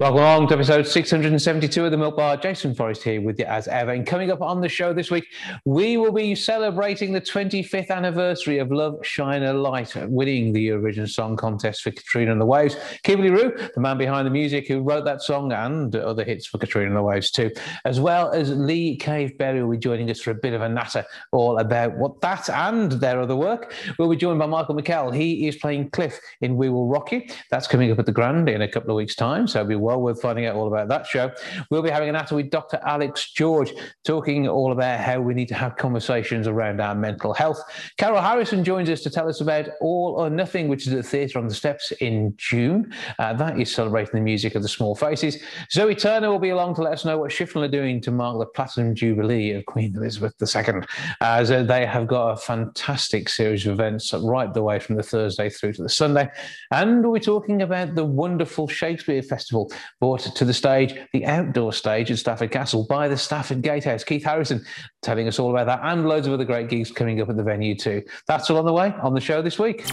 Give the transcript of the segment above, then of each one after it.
Welcome along to episode 672 of the Milk Bar. Jason Forrest here with you as ever. And coming up on the show this week, we will be celebrating the 25th anniversary of Love Shine a Light, winning the Eurovision Song Contest for Katrina and the Waves. Kimberley Rew, the man behind the music who wrote that song and other hits for Katrina and the Waves too, as well as Lee Cave Berry will be joining us for a bit of a natter all about what that and their other work. We'll be joined by Michael McKell. He is playing Cliff in We Will Rock You. That's coming up at the Grand in a couple of weeks' time, so be well worth finding out all about that show. We'll be having an natter with Dr. Alex George, talking all about how we need to have conversations around our mental health. Carol Harrison joins us to tell us about All or Nothing, which is at the Theatre on the Steps in June. Uh, that is celebrating the music of the Small Faces. Zoe Turner will be along to let us know what Shifnal are doing to mark the Platinum Jubilee of Queen Elizabeth II, as uh, they have got a fantastic series of events right the way from the Thursday through to the Sunday. And we'll be talking about the wonderful Shakespeare Festival, brought to the stage, the outdoor stage at Stafford Castle by the Stafford Gatehouse. Keith Harrison telling us all about that and loads of other great gigs coming up at the venue too. That's all on the way on the show this week.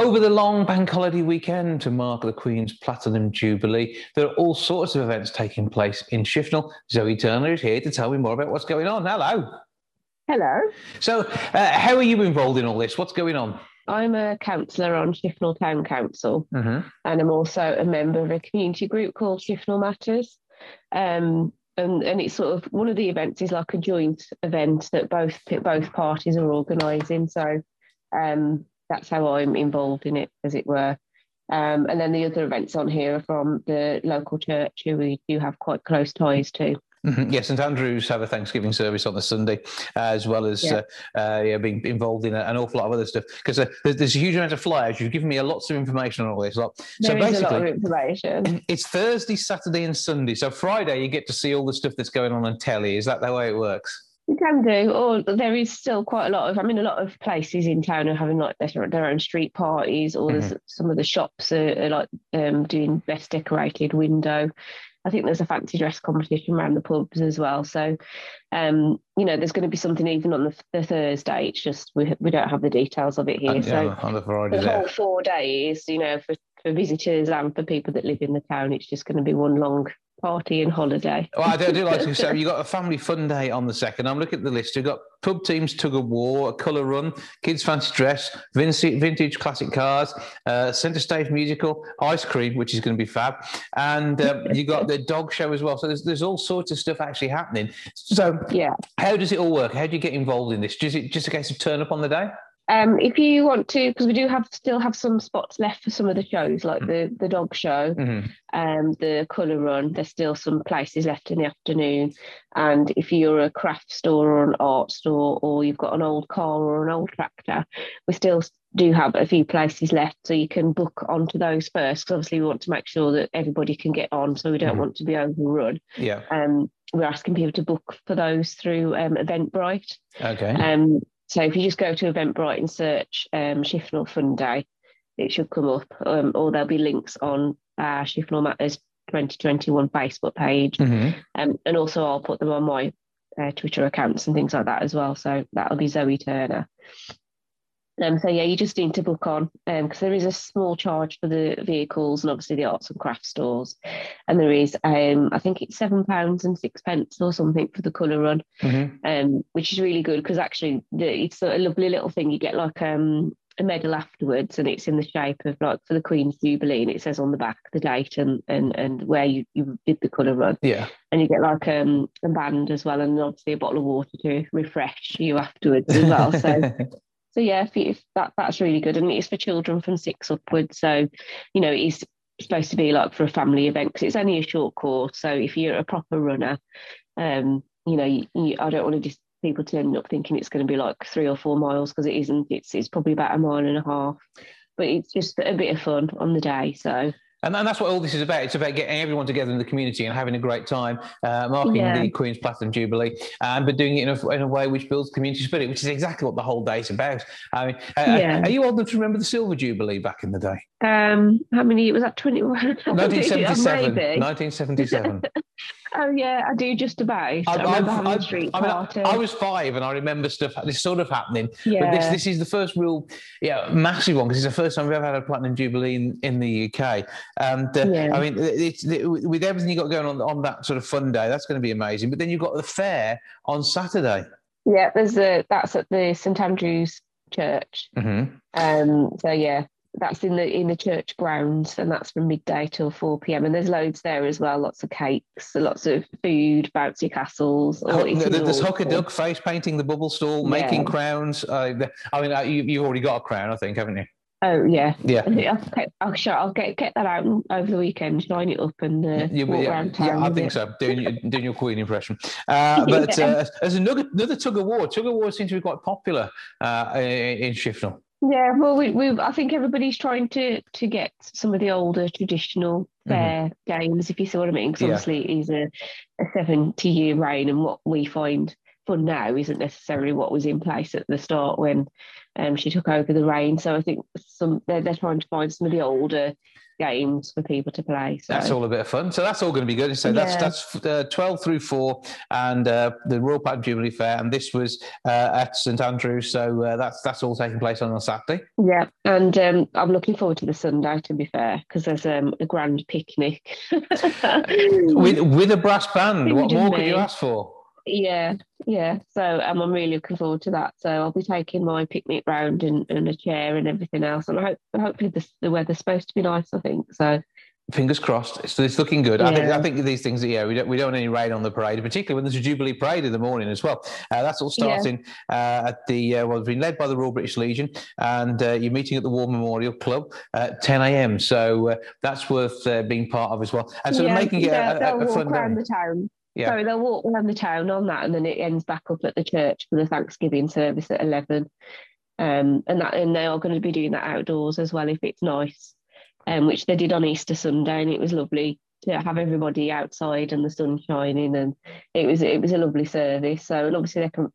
Over the long bank holiday weekend to mark the Queen's Platinum Jubilee, there are all sorts of events taking place in Shifnal. Zoe Turner is here to tell me more about what's going on. Hello. Hello. So, uh, how are you involved in all this? What's going on? I'm a councillor on Shifnal Town Council, Mhm. and I'm also a member of a community group called Shifnal Matters. Um, and, and it's sort of one of the events is like a joint event that both both parties are organising. So um, that's how I'm involved in it, as it were. Um, and then the other events on here are from the local church, who we do have quite close ties to. Mhm. Yeah, St Andrews have a Thanksgiving service on the Sunday, as well as Yeah. uh, uh, yeah, being involved in a- an awful lot of other stuff. Because uh, there's, there's a huge amount of flyers. You've given me a lots of information on all this. Lot. So There is a lot of basically, information. it's Thursday, Saturday, and Sunday. So Friday, you get to see all the stuff that's going on on telly. Is that the way it works? You can do, or there is still quite a lot of. I mean, a lot of places in town are having like their, their own street parties, or there's some of the shops are, are like um, doing best decorated window. I think there's a fancy dress competition around the pubs as well. So, um, you know, there's going to be something even on the, the Thursday. It's just we we don't have the details of it here. And, so yeah, on the Friday the whole four days, you know, for, for visitors and for people that live in the town, it's just going to be one long party and holiday. Well, I do, I do like to say you've got a family fun day on the second. I'm looking at the list. You've got pub teams, tug of war, a colour run, kids fancy dress, vintage, vintage classic cars, uh, centre stage musical, ice cream, which is going to be fab, and um, you got the dog show as well. So there's there's all sorts of stuff actually happening. So Yeah. how does it all work? How do you get involved in this? Is it just a case of turn up on the day? Um, if you want to, because we do have still have some spots left for some of the shows, like the the dog show, Mhm. um, the colour run. There's still some places left in the afternoon, and if you're a craft store or an art store, or you've got an old car or an old tractor, we still do have a few places left, so you can book onto those first. Because obviously we want to make sure that everybody can get on, so we don't Mhm. want to be overrun. Yeah. Um, we're asking people to book for those through um, Eventbrite. Okay. Um, so if you just go to Eventbrite and search um, Shifnal Fun Day, it should come up, um, or there'll be links on our Shifnal Matters 2021 Facebook page, Mhm. um, and also I'll put them on my uh, Twitter accounts and things like that as well. So that'll be Zoe Turner. Um, so yeah, you just need to book on because there is a small charge for the vehicles and obviously the arts and crafts stores, and there is um, I think it's seven pounds and sixpence or something for the colour run Mhm. um, which is really good because actually the, it's a lovely little thing. You get like um, a medal afterwards, and it's in the shape of like for the Queen's Jubilee, and it says on the back the date and and and where you, you did the colour run, Yeah. and you get like um, a band as well, and obviously a bottle of water to refresh you afterwards as well. So. So yeah, if, if that that's really good, and it's for children from six upwards. So, you know, it's supposed to be like for a family event because it's only a short course. So if you're a proper runner, um, you know, you, you, I don't want to just people to end up thinking it's going to be like three or four miles because it isn't. It's it's probably about a mile and a half, but it's just a bit of fun on the day. So And, and that's what all this is about. It's about getting everyone together in the community and having a great time, uh, marking yeah. the Queen's Platinum Jubilee, and but doing it in a, in a way which builds community spirit, which is exactly what the whole day is about. I mean, uh, yeah. are you old enough to remember the Silver Jubilee back in the day? Um, how many was that? Twenty one. 1977. 1977. Oh yeah, I do just about. I, I, I, street I, mean, I, was five, and I remember stuff this sort of happening. Yeah. But this this is the first real, yeah, massive one because it's the first time we've ever had a platinum jubilee in, in the UK. And uh, yeah. I mean, it's it, with everything you got going on on that sort of fun day, that's going to be amazing. But then you've got the fair on Saturday. Yeah, there's a that's at the St Andrew's Church. Mm-hmm. Um. So yeah, that's in the in the church grounds and that's from midday till 4 p.m and there's loads there as well lots of cakes lots of food bouncy castles oh, there's Hooker Duck face painting the bubble stall yeah. making crowns uh, i mean uh, you, you've already got a crown i think haven't you Oh yeah, yeah. I'll, I'll, sure, I'll get get that out over the weekend, shine it up, and uh, you, walk yeah, around town. Yeah, I think it. so. Doing your, doing your Queen impression. Uh, but yeah. uh, there's another another tug of war. Tug of war seems to be quite popular uh, in Shifnal. Yeah, well, we, we I think everybody's trying to to get some of the older traditional mm-hmm. fair mm-hmm. games, if you see what I mean. Because yeah. obviously it is a, a seventy year reign, and what we find fun now isn't necessarily what was in place at the start when um, she took over the reign. So I think some they're, they're trying to find some of the older games for people to play. So. That's all a bit of fun. So that's all going to be good. So that's yeah. that's uh, twelve through four, and uh, the Royal Platinum Jubilee Fair, and this was uh, at St Andrews. So uh, that's that's all taking place on a Saturday. Yeah, and um, I'm looking forward to the Sunday. To be fair, because there's um, a grand picnic with with a brass band. What more could you ask for? Yeah, yeah. So um, I'm really looking forward to that. So I'll be taking my picnic round and, and a chair and everything else. And I hope hopefully the, the weather's supposed to be nice. I think so. Fingers crossed. It's, it's looking good. Yeah. I think I think these things. Yeah, we don't we don't want any rain on the parade, particularly when there's a Jubilee parade in the morning as well. Uh, that's all starting yeah. uh, at the uh, well, it's been led by the Royal British Legion, and uh, you're meeting at the War Memorial Club at 10 a.m. So uh, that's worth uh, being part of as well, and sort yeah, of making it a, a, a fun day. The town. Yeah. Sorry, they'll walk around the town on that, and then it ends back up at the church for the Thanksgiving service at eleven. Um, and that and they are going to be doing that outdoors as well if it's nice, um, which they did on Easter Sunday, and it was lovely to have everybody outside and the sun shining, and it was it was a lovely service. So and obviously they can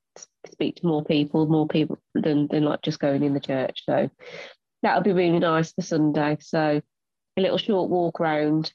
speak to more people, more people than than like just going in the church. So that'll be really nice the Sunday. So a little short walk around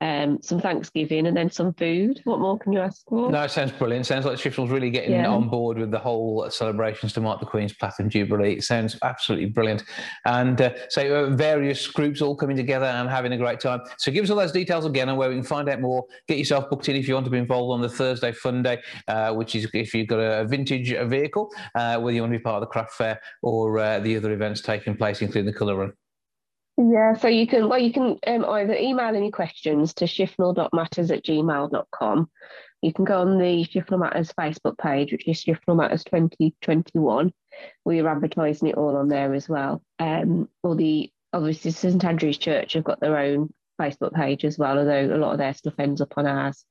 um, some Thanksgiving, and then some food. What more can you ask for? No, it sounds brilliant. It sounds like Shifnal's really getting yeah. on board with the whole celebrations to mark the Queen's Platinum Jubilee. It sounds absolutely brilliant. And uh, so uh, various groups all coming together and having a great time. So give us all those details again and where we can find out more. Get yourself booked in if you want to be involved on the Thursday Fun Day, uh, which is if you've got a vintage vehicle, uh, whether you want to be part of the craft fair or uh, the other events taking place, including the colour run. Yeah, so you can well you can um, either email any questions to shifnal.matters at gmail.com. You can go on the Shifnal Matters Facebook page, which is Shifnal Matters 2021. We're advertising it all on there as well. Um, or the obviously St Andrew's Church have got their own Facebook page as well, although a lot of their stuff ends up on ours.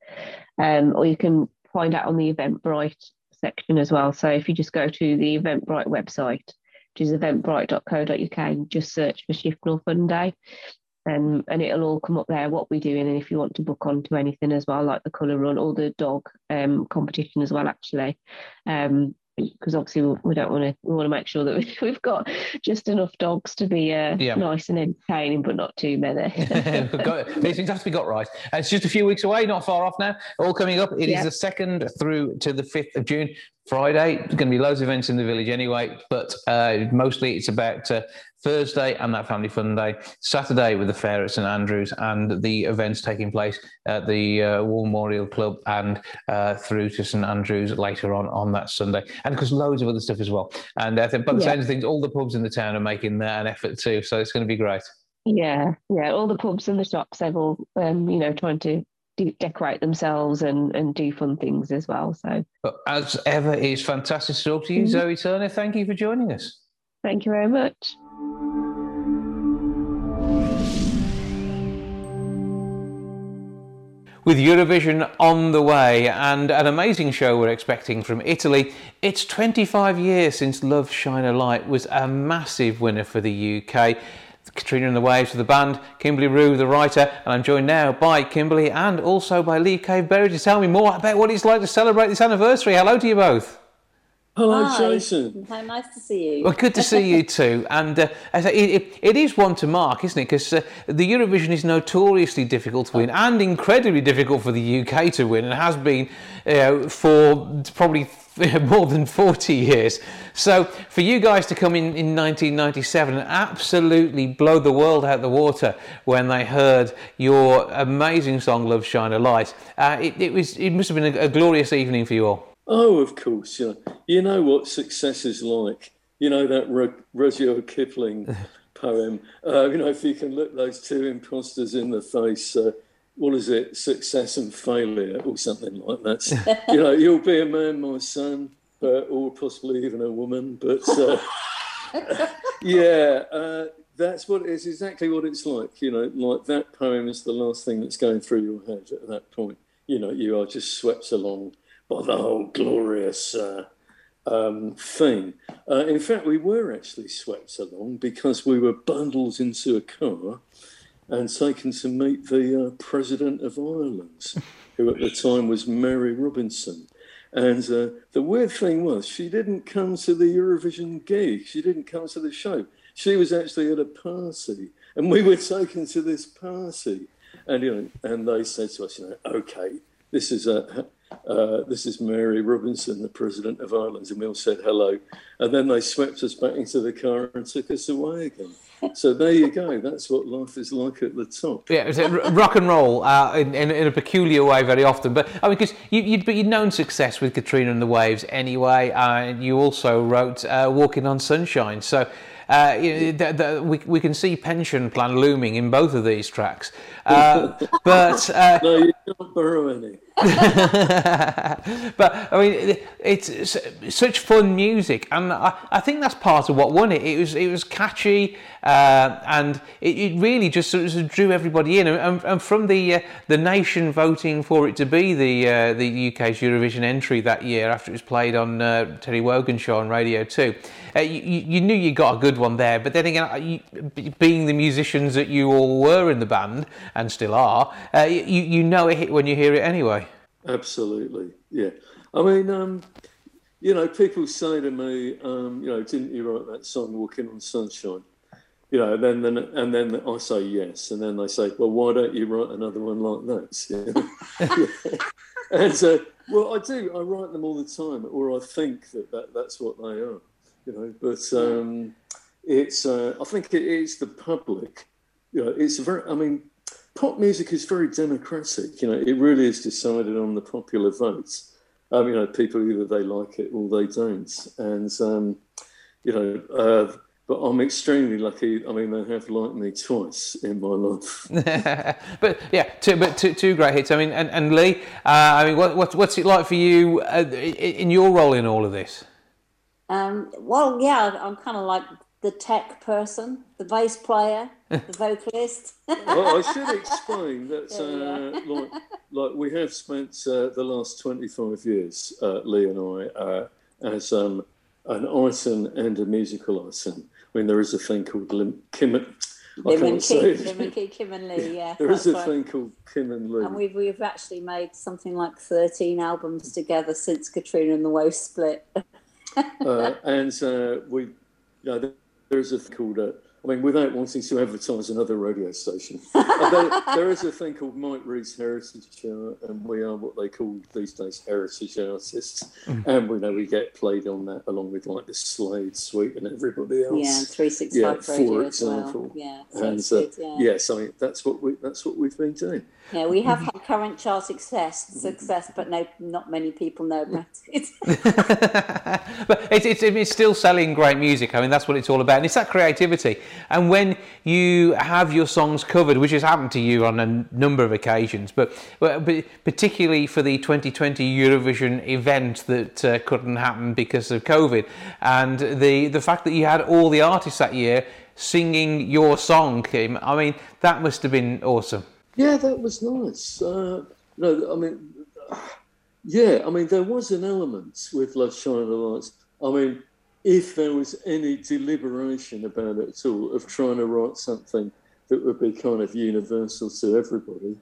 Um, or you can find out on the Eventbrite section as well. So if you just go to the Eventbrite website, which is eventbrite.co.uk, and just search for Shifnal Fun Day. Um, and it'll all come up there what we're doing and if you want to book onto anything as well like the colour run or the dog um, competition as well actually um, because obviously we don't want to we want to make sure that we've got just enough dogs to be uh, yeah. nice and entertaining but not too many these things have to be got right it's just a few weeks away not far off now all coming up It yeah. is the second through to the 5th of june Friday, there's going to be loads of events in the village anyway, but uh, mostly it's about uh, Thursday and that family fun day, Saturday with the fair at St Andrews, and the events taking place at the uh, War Memorial Club and uh, through to St Andrews later on on that Sunday, and of course loads of other stuff as well. And I think, by the yeah. things, all the pubs in the town are making an effort too, so it's going to be great. Yeah, yeah, all the pubs and the shops, they've all, um, you know, trying to do, decorate themselves and, and do fun things as well. So, but as ever, it's fantastic to talk to you, mm-hmm. Zoe Turner. Thank you for joining us. Thank you very much. With Eurovision on the way and an amazing show we're expecting from Italy, it's 25 years since Love Shine a Light was a massive winner for the UK. Katrina and the Waves for the band, Kimberly Rew, the writer, and I'm joined now by Kimberly and also by Lee Cave Berry to tell me more about what it's like to celebrate this anniversary. Hello to you both. Hello, Hi. Jason. How nice to see you. Well, good to see you too. And uh, it, it, it is one to mark, isn't it? Because uh, the Eurovision is notoriously difficult to win and incredibly difficult for the UK to win, and has been uh, for probably more than 40 years. So for you guys to come in in 1997 and absolutely blow the world out the water when they heard your amazing song "Love Shine a Light," uh, it, it, was it must have been a, a glorious evening for you all. Oh, of course. You know, you know what success is like. You know that Ru- Rudyard Kipling poem. Uh, you know, if you can look those two imposters in the face, uh, what is it? Success and failure, or something like that. you know, you'll be a man, my son, but or possibly even a woman. But uh, yeah, uh, that's what it's exactly what it's like. You know, like that poem is the last thing that's going through your head at that point. You know, you are just swept along by the whole glorious uh, um, thing. Uh, in fact, we were actually swept along because we were bundled into a car and taken to meet the uh, President of Ireland, who at the time was Mary Robinson. And uh, the weird thing was, she didn't come to the Eurovision gig. She didn't come to the show. She was actually at a party, and we were taken to this party. And you know, and they said to us, you know, okay, this is a uh, this is Mary Robinson, the President of Ireland. And we all said hello. And then they swept us back into the car and took us away again. So there you go. That's what life is like at the top. Yeah, it's rock and roll uh, in, in, in, a peculiar way very often. But I mean, because you, you'd, you'd known success with Katrina and the Waves anyway. Uh, you also wrote uh, Walking on Sunshine. So uh, you know, the, the, we, we can see pension plan looming in both of these tracks. Uh, but uh, no, you don't borrow any. but I mean, it's such fun music, and I, I think that's part of what won it. It was it was catchy, uh, and it, it, really just sort of drew everybody in. And, and from the uh, the nation voting for it to be the uh, the UK's Eurovision entry that year after it was played on uh, Terry Wogan show on Radio Two, uh, you, you, knew you got a good one there. But then again, uh, you, being the musicians that you all were in the band and still are, you you know it when you hear it anyway. Absolutely, yeah. I mean, um, you know, people say to me, um, you know, didn't you write that song "Walking on Sunshine"? You know, and then, then and then I say yes, and then they say, well, why don't you write another one like that? yeah. and uh, well, I do. I write them all the time, or I think that, that that's what they are. You know, but um, it's. Uh, I think it is the public. You know, it's very. I mean, pop music is very democratic. You know, it really is decided on the popular votes. Um, you know, people either they like it or they don't. And um, you know, uh, but I'm extremely lucky. I mean, they have liked me twice in my life. but yeah, two, but two, two great hits. I mean, and, and Lee, uh, I mean, what, what, what's it like for you uh, in your role in all of this? Um, well, yeah, I'm kind of like the tech person, the bass player, the vocalist. well, I should explain that, uh, like, like we have spent uh, the last 25 years, uh, Lee and I, uh, as um, an item and a musical item. I mean, there is a thing called Lim- Kim. Lim and Kim, Lim and Kim, Kim and Lee, yeah. there is a right. thing called Kim and Lee. And we've, we've actually made something like 13 albums together since Katrina and the Waves split. Uh, and uh, we, you know, there's a thing called, uh, I mean, without wanting to advertise another radio station, there, there is a thing called Mike Read's Heritage Chart, and we are what they call these days heritage artists. Mm. And we know we get played on that along with like the Slade Sweet and everybody else. Yeah, 365 yeah, for example. Well. Yeah, and, uh, good, yeah. yes, I mean, that's what, we, that's what we've been doing. Yeah, we have had current chart success, success, but no, not many people know about it. but it's, it's, it's still selling great music. I mean, that's what it's all about. And it's that creativity. And when you have your songs covered, which has happened to you on a number of occasions, but, but particularly for the 2020 Eurovision event that uh, couldn't happen because of COVID, and the, the fact that you had all the artists that year singing your song, Kim, I mean, that must have been awesome. Yeah, that was nice. Uh, no, I mean, yeah, I mean, there was an element with Love Shine the Lights. I mean, if there was any deliberation about it at all of trying to write something that would be kind of universal to everybody.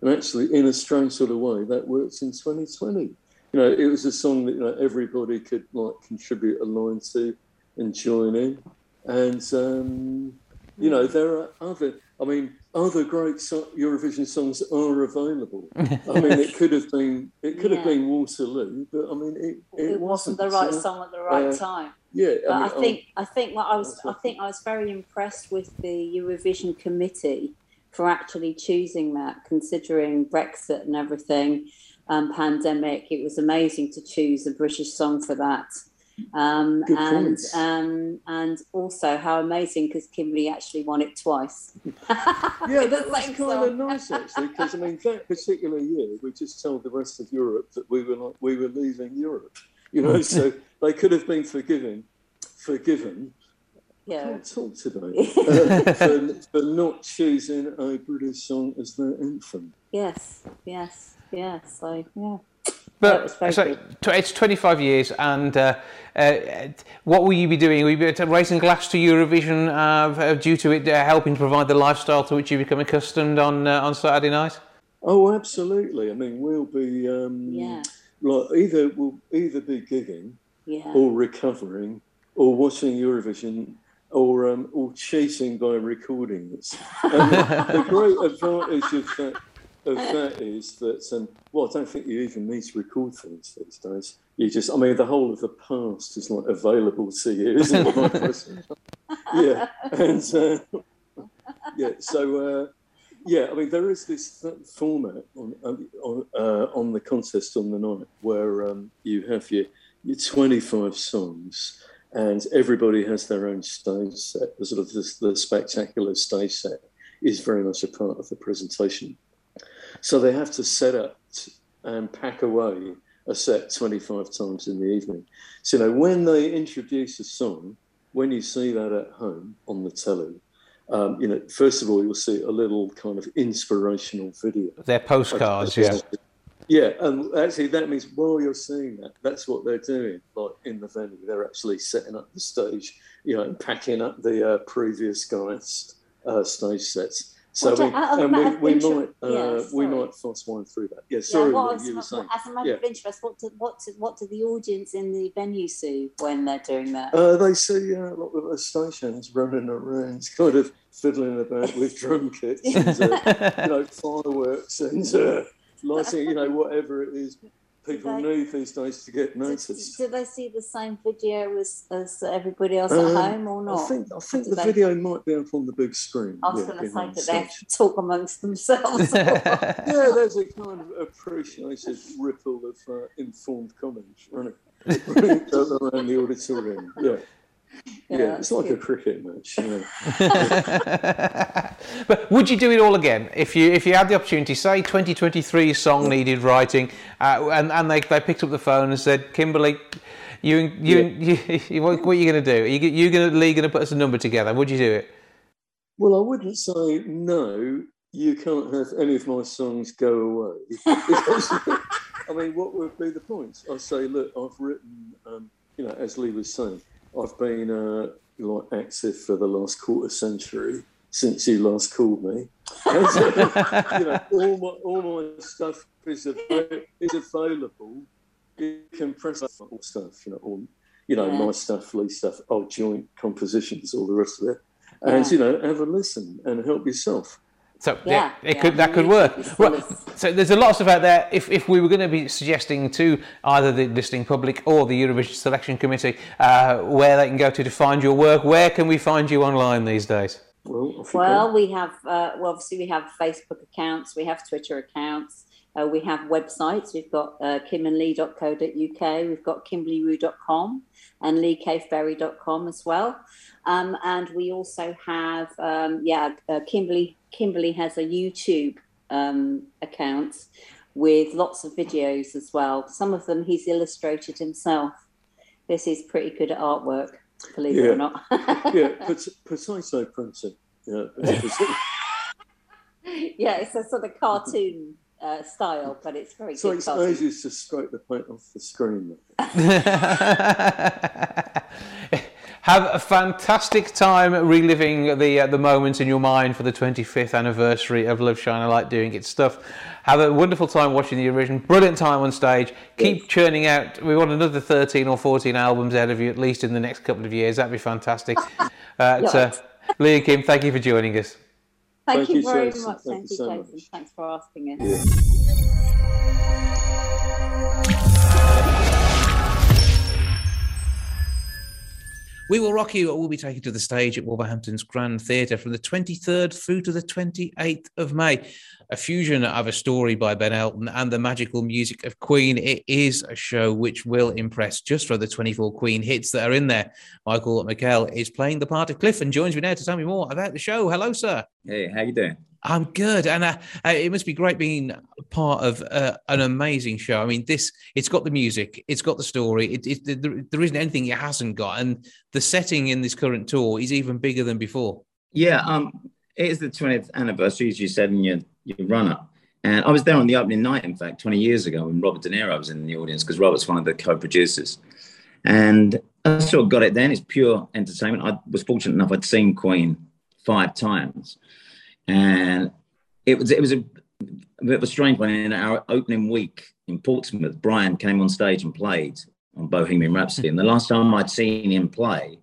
And actually, in a strange sort of way, that worked in 2020. You know, it was a song that you know, everybody could like contribute a line to and join in. And um, you know, there are other. I mean, other great so- Eurovision songs are available. I mean, it could have been it could Yeah. have been Waterloo, but I mean, it, It, wasn't the right so, song at the right uh, time. Yeah, But I, mean, think I think what I was I think I was very impressed with the Eurovision committee for actually choosing that, considering Brexit and everything, um, pandemic. It was amazing to choose a British song for that. Um, and um, and also how amazing because Kimberly actually won it twice. yeah, With the that was kind of nice actually, because I mean, that particular year, we just told the rest of Europe that we were like, we were leaving Europe. You know, so they could have been forgiven, forgiven. Yeah. Can't talk today uh, for, for not choosing a British song as their anthem. Yes. Yes. Yes. So yeah. That was But very so, good. it's 25 years, and uh, uh, what will you be doing? Will you be raising glass to Eurovision uh, due to it uh, helping to provide the lifestyle to which you become accustomed on uh, on Saturday night? Oh, absolutely. I mean, we'll be um, Yeah. like either we'll either be gigging Yeah. or recovering or watching Eurovision or um, or chasing by recording it. And the, the great advantage of that, of that is that, um, well, I don't think you even need to record things these days. You just, I mean, the whole of the past is like available to you, isn't it? Yeah, and uh, yeah, so. Uh, yeah, I mean, there is this th- format on on uh, on the contest on the night where um, you have your your 25 songs, and everybody has their own stage set. The sort of the, the spectacular stage set is very much a part of the presentation. So they have to set up and pack away a set 25 times in the evening. So, you know, when they introduce a song, when you see that at home on the telly, um, you know, first of all, you'll see a little kind of inspirational video. Their postcards, yeah. Yeah, and actually, that means while you're seeing that, that's what they're doing. Like in the venue, they're actually setting up the stage, you know, and packing up the uh, previous guys' uh, stage sets. So we, of we, we might uh, yeah, we might fast wind through that. Yeah, sorry, yeah, what what you were saying. as a matter Yeah. of interest, what do, what, do, what do the audience in the venue see when they're doing that? Uh, they see uh, a lot of hands running around, kind of fiddling about with drum kits, and, uh, you know, fireworks and uh, lighting, you know, whatever it is people they- need these days to get do, noticed. do they see the same video as, as everybody else Um, at home or not? I think I think the they- video might be up on the big screen. I was yeah, going to say that they have to talk amongst themselves. Yeah, there's a kind of appreciated ripple of uh, informed comments running, running around the auditorium. Yeah. Yeah, Yeah, it's that's like a cricket match. Yeah. but would you do it all again if you if you had the opportunity? Say 2023 song needed writing, uh, and and they, they picked up the phone and said, Kimberly, you you, you, you what, what are you going to do? Are you you going to Lee going to put us a number together? Would you do it? Well, I wouldn't say no. You can't have any of my songs go away. I mean, what would be the point? I say, look, I've written, um, you know, as Lee was saying, I've been uh, like active for the last quarter century since you last called me. Uh, you know, all my all my stuff is av- is available. You can press all stuff, you know, all you know, Yeah. my stuff, Lee stuff, old joint compositions, all the rest of it and Yeah. you know have a listen and help yourself So Yeah, yeah, it yeah, could that could work. it's Well, so there's a lot of stuff out there. If if we were going to be suggesting to either the listening public or the Eurovision Selection Committee uh, where they can go to to find your work, where can we find you online these days? well Well, we have, uh, well, obviously, we have Facebook accounts, we have Twitter accounts, uh, we have websites. We've got uh, kimandlee.co.uk, we've got kimberleyrew.com and leecaveberry.com as well. Um, and we also have, um, yeah, uh, Kimberly, Kimberly has a YouTube um, account with lots of videos as well. Some of them he's illustrated himself. This is pretty good at artwork, believe it or not. yeah potato printing yeah yeah, it's a sort of cartoon uh, style, but it's very so good. it's cartoon. ages to scrape the paint off the screen Have a fantastic time reliving the uh, the moments in your mind for the 25th anniversary of Love Shine a Light doing its stuff. Have a wonderful time watching the original. Brilliant time on stage. Keep churning out. We want another 13 or 14 albums out of you at least in the next couple of years. That'd be fantastic. Uh, yes. uh, Lee and Kim, thank you for joining us. Thank, thank you, you very much. Thank, thank you, so Jason. Much. Thanks for asking us. Yeah. We Will Rock You will be taken to the stage at Wolverhampton's Grand Theatre from the 23rd through to the 28th of May. A fusion of a story by Ben Elton and the magical music of Queen. It is a show which will impress just for the 24 Queen hits that are in there. Michael McKell is playing the part of Cliff and joins me now to tell me more about the show. Hello, sir. Hey, how you doing? I'm good, and uh, uh, it must be great being part of uh, an amazing show. I mean, this it's got the music, it's got the story. It, it, there, there isn't anything it hasn't got, and the setting in this current tour is even bigger than before. Yeah, um, it is the 20th anniversary, as you said in your your run up, and I was there on the opening night. In fact, 20 years ago, when Robert De Niro was in the audience because Robert's one of the co-producers, and I sort of got it then. It's pure entertainment. I was fortunate enough; I'd seen Queen five times and it was it was a, a bit of a strange one. In our opening week in Portsmouth, Brian came on stage and played on Bohemian Rhapsody. And the last time I'd seen him play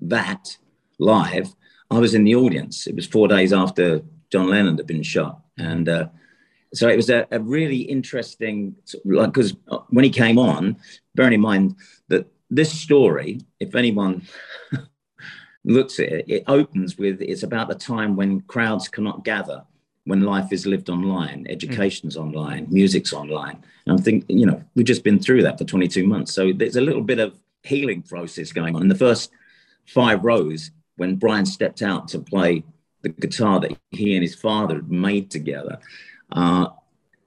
that live, I was in the audience. It was four days after John Lennon had been shot, and uh, so it was a, a really interesting, like, because when he came on, bearing in mind that this story, if anyone looks at it, it opens with it's about the time when crowds cannot gather, when life is lived online, education's mm. online, music's online. And I think, you know, we've just been through that for 22 months. So there's a little bit of healing process going on. In the first five rows, when Brian stepped out to play the guitar that he and his father had made together, uh,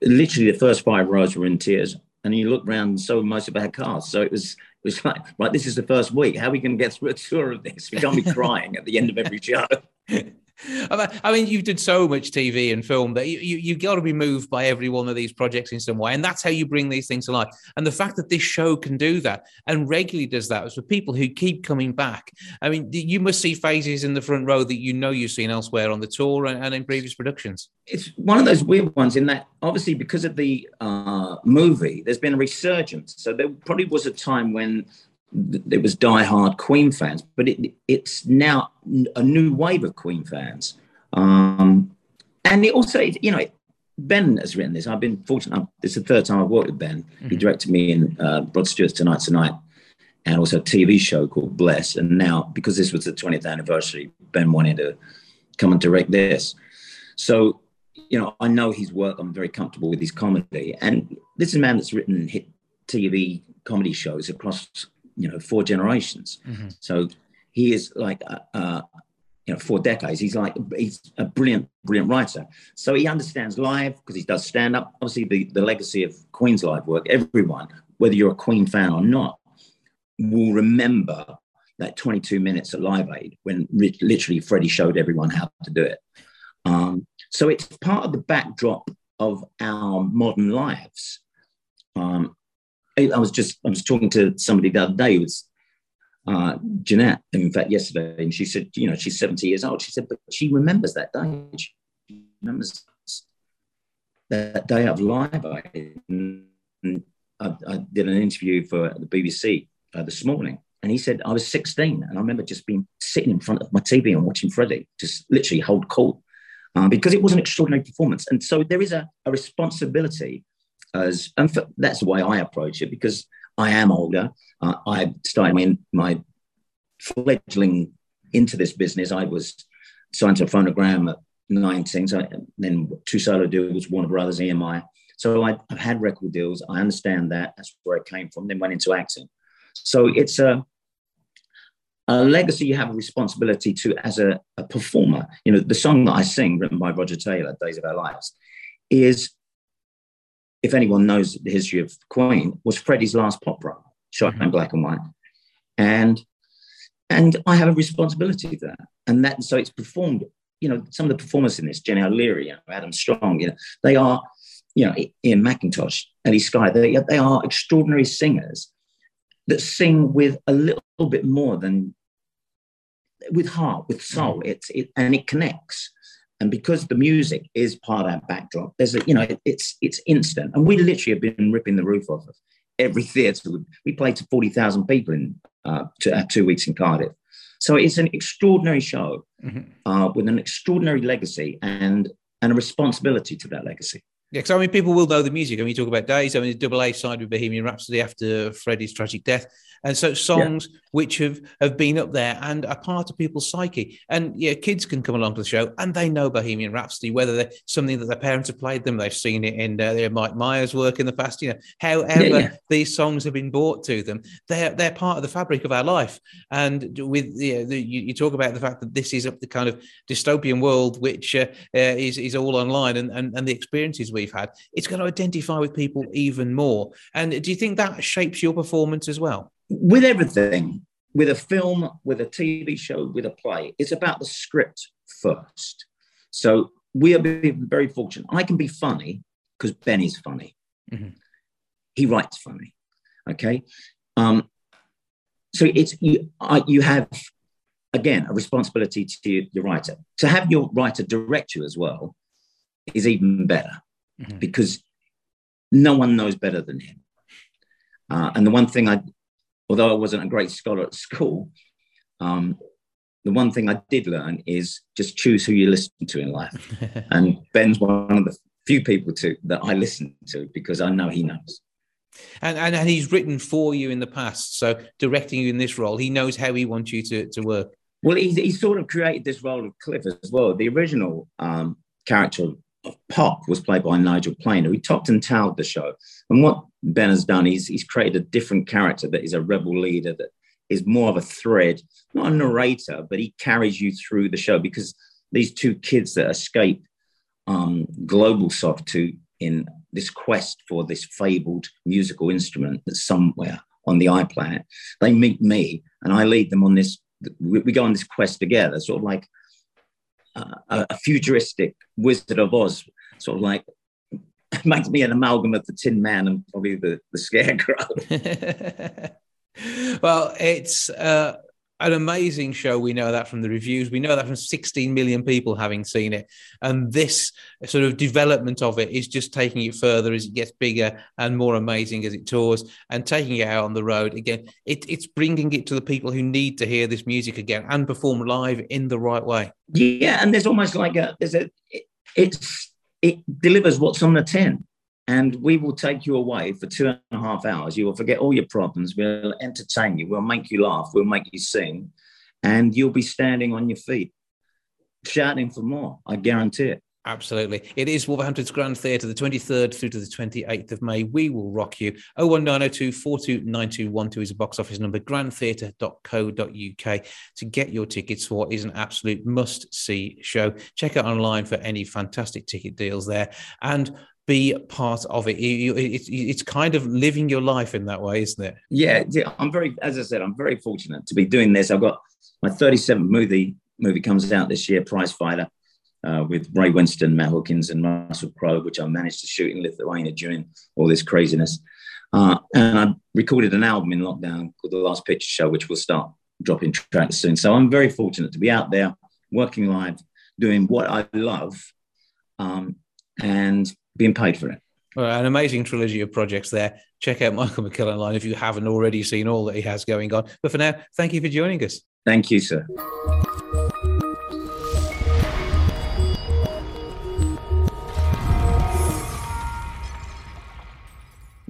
literally the first five rows were in tears. And you look around, so most of our cars. So it was it was like, right, this is the first week. How are we going to get through a tour of this? We can't be crying at the end of every show. I mean, you've done so much TV and film that you, you, you got to be moved by every one of these projects in some way. And that's how you bring these things to life. And the fact that this show can do that and regularly does that is for people who keep coming back. I mean, you must see phases in the front row that you know you've seen elsewhere on the tour and, and in previous productions. It's one of those weird ones in that obviously because of the uh, movie, there's been a resurgence. So there probably was a time when it was die-hard Queen fans, but it, it's now a new wave of Queen fans. Um, and it also, you know, Ben has written this. I've been fortunate. It's the third time I've worked with Ben. Mm-hmm. He directed me in uh, Rod Stewart's Tonight Tonight, and also a TV show called Blessed. And now, because this was the 20th anniversary, Ben wanted to come and direct this. So, you know, I know his work. I'm very comfortable with his comedy. And this is a man that's written hit TV comedy shows across you know four generations. Mm-hmm. So he is like uh, uh, you know four decades. He's like he's a brilliant brilliant writer. So he understands live because he does stand up. Obviously, the the legacy of Queen's live work. Everyone, whether you're a Queen fan or not, will remember that 22 minutes at Live Aid when literally Freddie showed everyone how to do it. Um, so it's part of the backdrop of our modern lives. Um, I was just I was talking to somebody the other day who was uh, Jeanette, in fact, yesterday, and she said, you know, she's 70 years old. She said, but she remembers that day. She remembers that day of live. I, I, I did an interview for the BBC uh, this morning, and he said I was 16, and I remember just being sitting in front of my TV and watching Freddie just literally hold court uh, because it was an extraordinary performance. And so there is a, a responsibility as and for, that's the way I approach it because I am older. Uh, I started my, my fledgling into this business. I was signed to a phonogram at 19, so then two solo deals, Warner Brothers, EMI. So I, have had record deals. I understand that. That's where I came from. Then went into acting. So it's a a legacy you have a responsibility to as a, a performer. You know, the song that I sing, written by Roger Taylor, Days of Our Lives, is if anyone knows the history of Queen, was Freddie's last pop run, shot mm-hmm. in black and white. And and I have a responsibility for that. And that so it's performed, you know, some of the performers in this, Jenny O'Leary, you know, Adam Strong, you know, they are, you know, Ian McIntosh, Ellie Skye, they, they are extraordinary singers that sing with a little bit more than with heart, with soul. Mm. It's it and it connects. And because the music is part of our backdrop, there's a you know it, it's it's instant. And we literally have been ripping the roof off of every theatre. We played to forty thousand people in uh, to, uh, two weeks in Cardiff. So it's an extraordinary show mm-hmm. uh, with an extraordinary legacy and and a responsibility to that legacy. Yeah, because I mean, people will know the music. I mean, you talk about Days. I mean, the double A side with Bohemian Rhapsody after Freddie's tragic death, and so songs yeah. which have have been up there and are part of people's psyche. And yeah, kids can come along to the show and they know Bohemian Rhapsody, whether they're something that their parents have played them, they've seen it in uh, their Mike Myers work in the past. You know, however yeah, yeah. these songs have been brought to them, they're they're part of the fabric of our life. And with you, the, you, you, talk about the fact that this is the kind of dystopian world which uh, uh, is is all online and, and and the experiences we've had, it's going to identify with people even more. And do you think that shapes your performance as well? with everything, with a film, with a TV show, with a play, it's about the script first. So we are very fortunate. I can be funny because Ben is funny. Mm-hmm. He writes funny. Okay. Um, so it's you. I, you have again a responsibility to your writer. To have your writer direct you as well is even better mm-hmm. because no one knows better than him. Uh, and the one thing I although I wasn't a great scholar at school, um, the one thing I did learn is just choose who you listen to in life. and Ben's one of the few people to that I listen to because I know he knows. And, and and he's written for you in the past, so directing you in this role, he knows how he wants you to, to work. Well, he, he sort of created this role of Cliff as well. The original um, character of Pop was played by Nigel Planer, he topped and tailed the show. And what Ben has done, he's, he's created a different character that is a rebel leader that is more of a thread, not a narrator, but he carries you through the show because these two kids that escape um, Globalsoft to in this quest for this fabled musical instrument that's somewhere on the iPlanet, they meet me and I lead them on this. We go on this quest together, sort of like a futuristic Wizard of Oz, sort of like makes me an amalgam of the Tin Man and probably the, the Scarecrow. well, it's uh, an amazing show. We know that from the reviews. We know that from 16 million people having seen it. And this sort of development of it is just taking it further as it gets bigger and more amazing as it tours and taking it out on the road. Again, it, it's bringing it to the people who need to hear this music again and perform live in the right way. Yeah. And there's almost like a, there's a, it, it's, it delivers what's on the tin and we will take you away for two and a half hours. You will forget all your problems. We'll entertain you. We'll make you laugh. We'll make you sing. And you'll be standing on your feet, shouting for more. I guarantee it. Absolutely. It is Wolverhampton's Grand Theatre, the 23rd through to the 28th of May. We will rock you. 01902 429212 is a box office number, grandtheatre.co.uk to get your tickets for what is an absolute must see show. Check out online for any fantastic ticket deals there. And be part of it. It's, it's kind of living your life in that way, isn't it? Yeah, I'm very, as I said, I'm very fortunate to be doing this. I've got my 37th movie movie comes out this year, Prize Fighter, uh, with Ray Winstone, Matt Hookings, and Russell Crowe, which I managed to shoot in Lithuania during all this craziness. Uh, and I recorded an album in lockdown called The Last Picture Show, which will start dropping tracks soon. So I'm very fortunate to be out there working live, doing what I love. Um, and being paid for it. Well, an amazing trilogy of projects there. Check out Michael McKell online if you haven't already seen all that he has going on. But for now, thank you for joining us. Thank you, sir.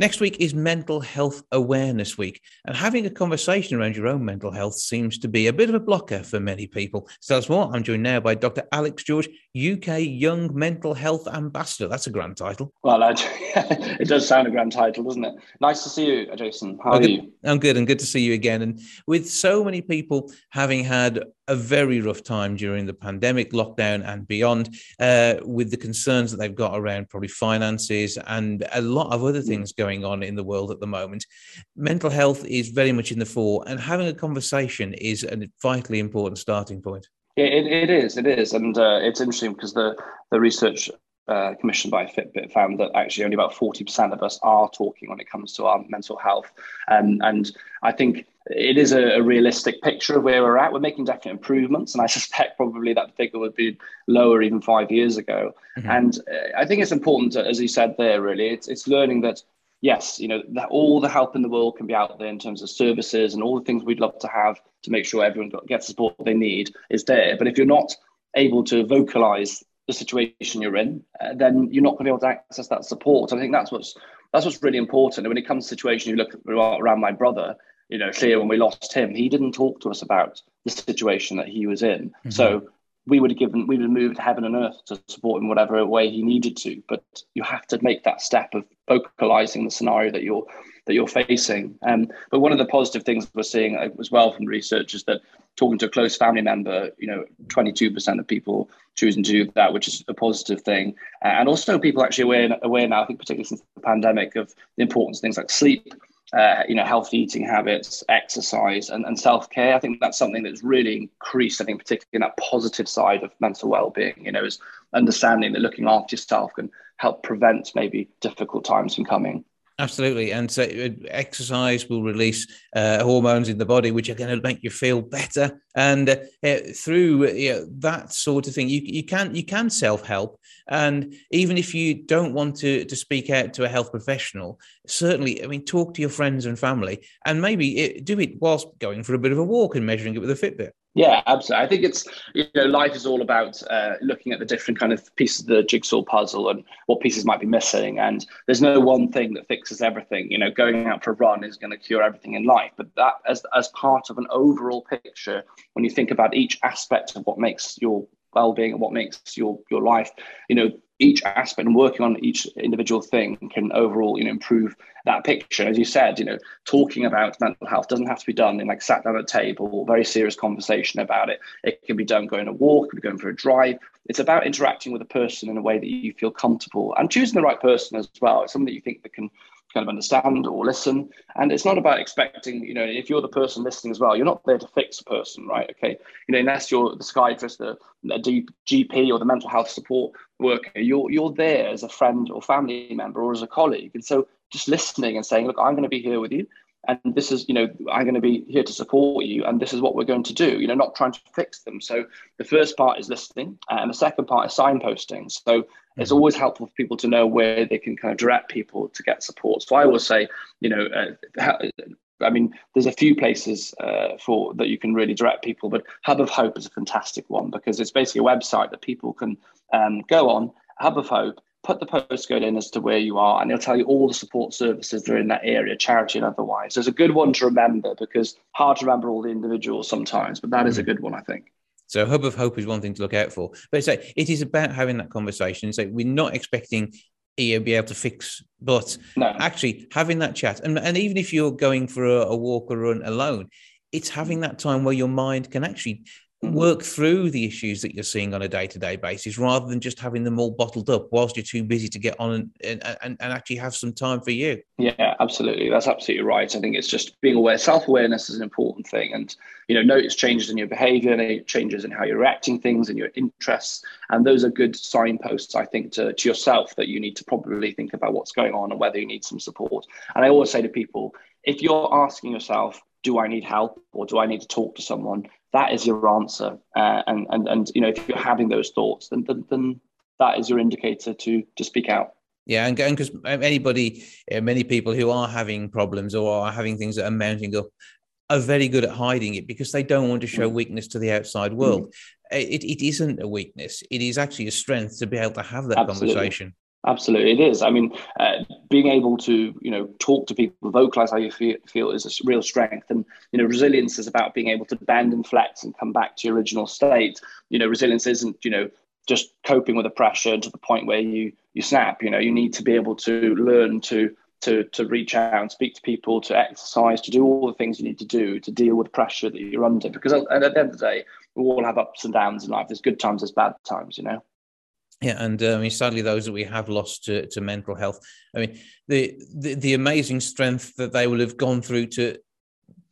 Next week is Mental Health Awareness Week, and having a conversation around your own mental health seems to be a bit of a blocker for many people. So that's more. I'm joined now by Dr. Alex George, UK Young Mental Health Ambassador. That's a grand title. Well, it does sound a grand title, doesn't it? Nice to see you, Jason. How are you? I'm good, and good to see you again. And with so many people having had a very rough time during the pandemic, lockdown, and beyond, uh, with the concerns that they've got around probably finances and a lot of other things going on in the world at the moment. Mental health is very much in the fore, and having a conversation is a vitally important starting point. It, it is, it is, and uh, it's interesting because the the research uh, commissioned by Fitbit found that actually only about 40% of us are talking when it comes to our mental health. Um, and I think it is a, a, realistic picture of where we're at. We're making definite improvements, and I suspect probably that figure would be lower even five years ago. Mm-hmm. And uh, I think it's important, to, as you said there, really, it's, it's learning that yes, you know, that all the help in the world can be out there in terms of services and all the things we'd love to have to make sure everyone gets the support they need is there. But if you're not able to vocalize the situation you're in, uh, then you're not going to be able to access that support. I think that's what's that's what's really important. And when it comes to situation, you look around my brother. You know, clear when we lost him, he didn't talk to us about the situation that he was in. Mm-hmm. So we would have given, we would have moved heaven and earth to support him whatever way he needed to. But you have to make that step of vocalizing the scenario that you're that you're facing. Um, but one of the positive things we're seeing as well from research is that talking to a close family member, you know, 22% of people choosing to do that, which is a positive thing. Uh, and also people actually aware, aware now, I think particularly since the pandemic, of the importance of things like sleep, uh, you know, healthy eating habits, exercise, and, and self care. I think that's something that's really increased. I think particularly in that positive side of mental well being. You know, is understanding that looking after yourself can help prevent maybe difficult times from coming. Absolutely, and so uh, exercise will release uh, hormones in the body, which are going to make you feel better. And uh, uh through uh, that sort of thing, you you can you can self help. And even if you don't want to to speak out to a health professional, certainly, I mean, talk to your friends and family, and maybe it, do it whilst going for a bit of a walk and measuring it with a Fitbit. Yeah, absolutely. I think it's you know life is all about uh, looking at the different kind of pieces of the jigsaw puzzle and what pieces might be missing. And there's no one thing that fixes everything. You know, going out for a run is going to cure everything in life, but that as as part of an overall picture, when you think about each aspect of what makes your well-being and what makes your your life, you know, each aspect and working on each individual thing can overall you know improve that picture. As you said you know talking about mental health doesn't have to be done in like sat down at a table very serious conversation about it. It can be done going a walk can be going for a drive. It's about interacting with a person in a way that you feel comfortable and choosing the right person as well. It's something that you think that can kind of understand or listen. And it's not about expecting, you know, if you're the person listening as well, you're not there to fix a person, right? Okay. You know, unless you're the psychiatrist, the, the GP or the mental health support worker, you're, you're there as a friend or family member or as a colleague. And so just listening and saying, look, I'm going to be here with you and this is you know i'm going to be here to support you and this is what we're going to do you know not trying to fix them so the first part is listening and the second part is signposting so it's mm-hmm. always helpful for people to know where they can kind of direct people to get support so i will say you know uh, I mean, there's a few places uh, for that you can really direct people, but Hub of Hope is a fantastic one because it's basically a website that people can um, go on. Hub of Hope, put the postcode in as to where you are, and it'll tell you all the support services that are in that area, charity and otherwise. So it's a good one to remember because hard to remember all the individuals sometimes, but that is a mm. good one, I think. So hub of hope is one thing to look out for. But so it is about having that conversation. So we're not expecting you be able to fix, but no. actually having that chat. And, and even if you're going for a, a walk or run alone, it's having that time where your mind can actually. Work through the issues that you're seeing on a day-to-day basis rather than just having them all bottled up whilst you're too busy to get on and, and, and actually have some time for you. Yeah absolutely. That's absolutely right. I think it's just being aware self-awareness is an important thing. And you know notice changes in your behavior changes in how you're reacting things and your interests. And those are good signposts i think to, to yourself that you need to probably think about what's going on and whether you need some support. And i always say to people if you're asking yourself do I need help or do I need to talk to someone? That is your answer. Uh, and, and, and, you know, if you're having those thoughts, then, then, then that is your indicator to, to speak out. Yeah, and because anybody, uh, many people who are having problems or are having things that are mounting up are very good at hiding it because they don't want to show mm. weakness to the outside world. Mm. It, it isn't a weakness; it is actually a strength to be able to have that Absolutely. conversation. Absolutely, it is. I mean, uh, being able to you know talk to people, vocalize how you feel, feel is a real strength, and you know resilience is about being able to bend and flex and come back to your original state. You know, resilience isn't you know just coping with the pressure to the point where you you snap. You know, you need to be able to learn to to to reach out and speak to people, to exercise, to do all the things you need to do to deal with pressure that you're under. Because at, at the end of the day, we all have ups and downs in life. There's good times, there's bad times. You know. Yeah, and uh, I mean, sadly, those that we have lost to, to mental health. I mean, the, the, the amazing strength that they will have gone through to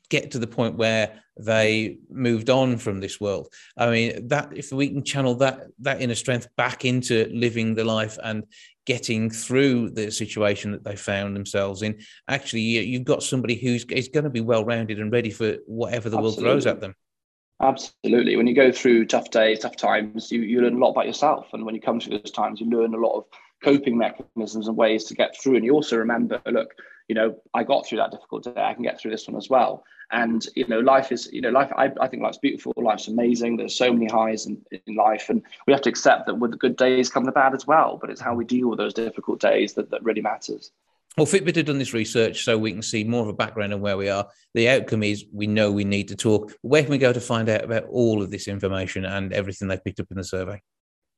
get to the point where they moved on from this world. I mean, that if we can channel that that inner strength back into living the life and getting through the situation that they found themselves in, actually, you've got somebody who's is going to be well rounded and ready for whatever the Absolutely. world throws at them. Absolutely. When you go through tough days, tough times, you, you learn a lot about yourself. And when you come through those times, you learn a lot of coping mechanisms and ways to get through. And you also remember, look, you know, I got through that difficult day. I can get through this one as well. And you know, life is, you know, life. I, I think life's beautiful. Life's amazing. There's so many highs in, in life, and we have to accept that with the good days come the bad as well. But it's how we deal with those difficult days that, that really matters. Well, Fitbit have done this research so we can see more of a background of where we are. The outcome is we know we need to talk. Where can we go to find out about all of this information and everything they've picked up in the survey?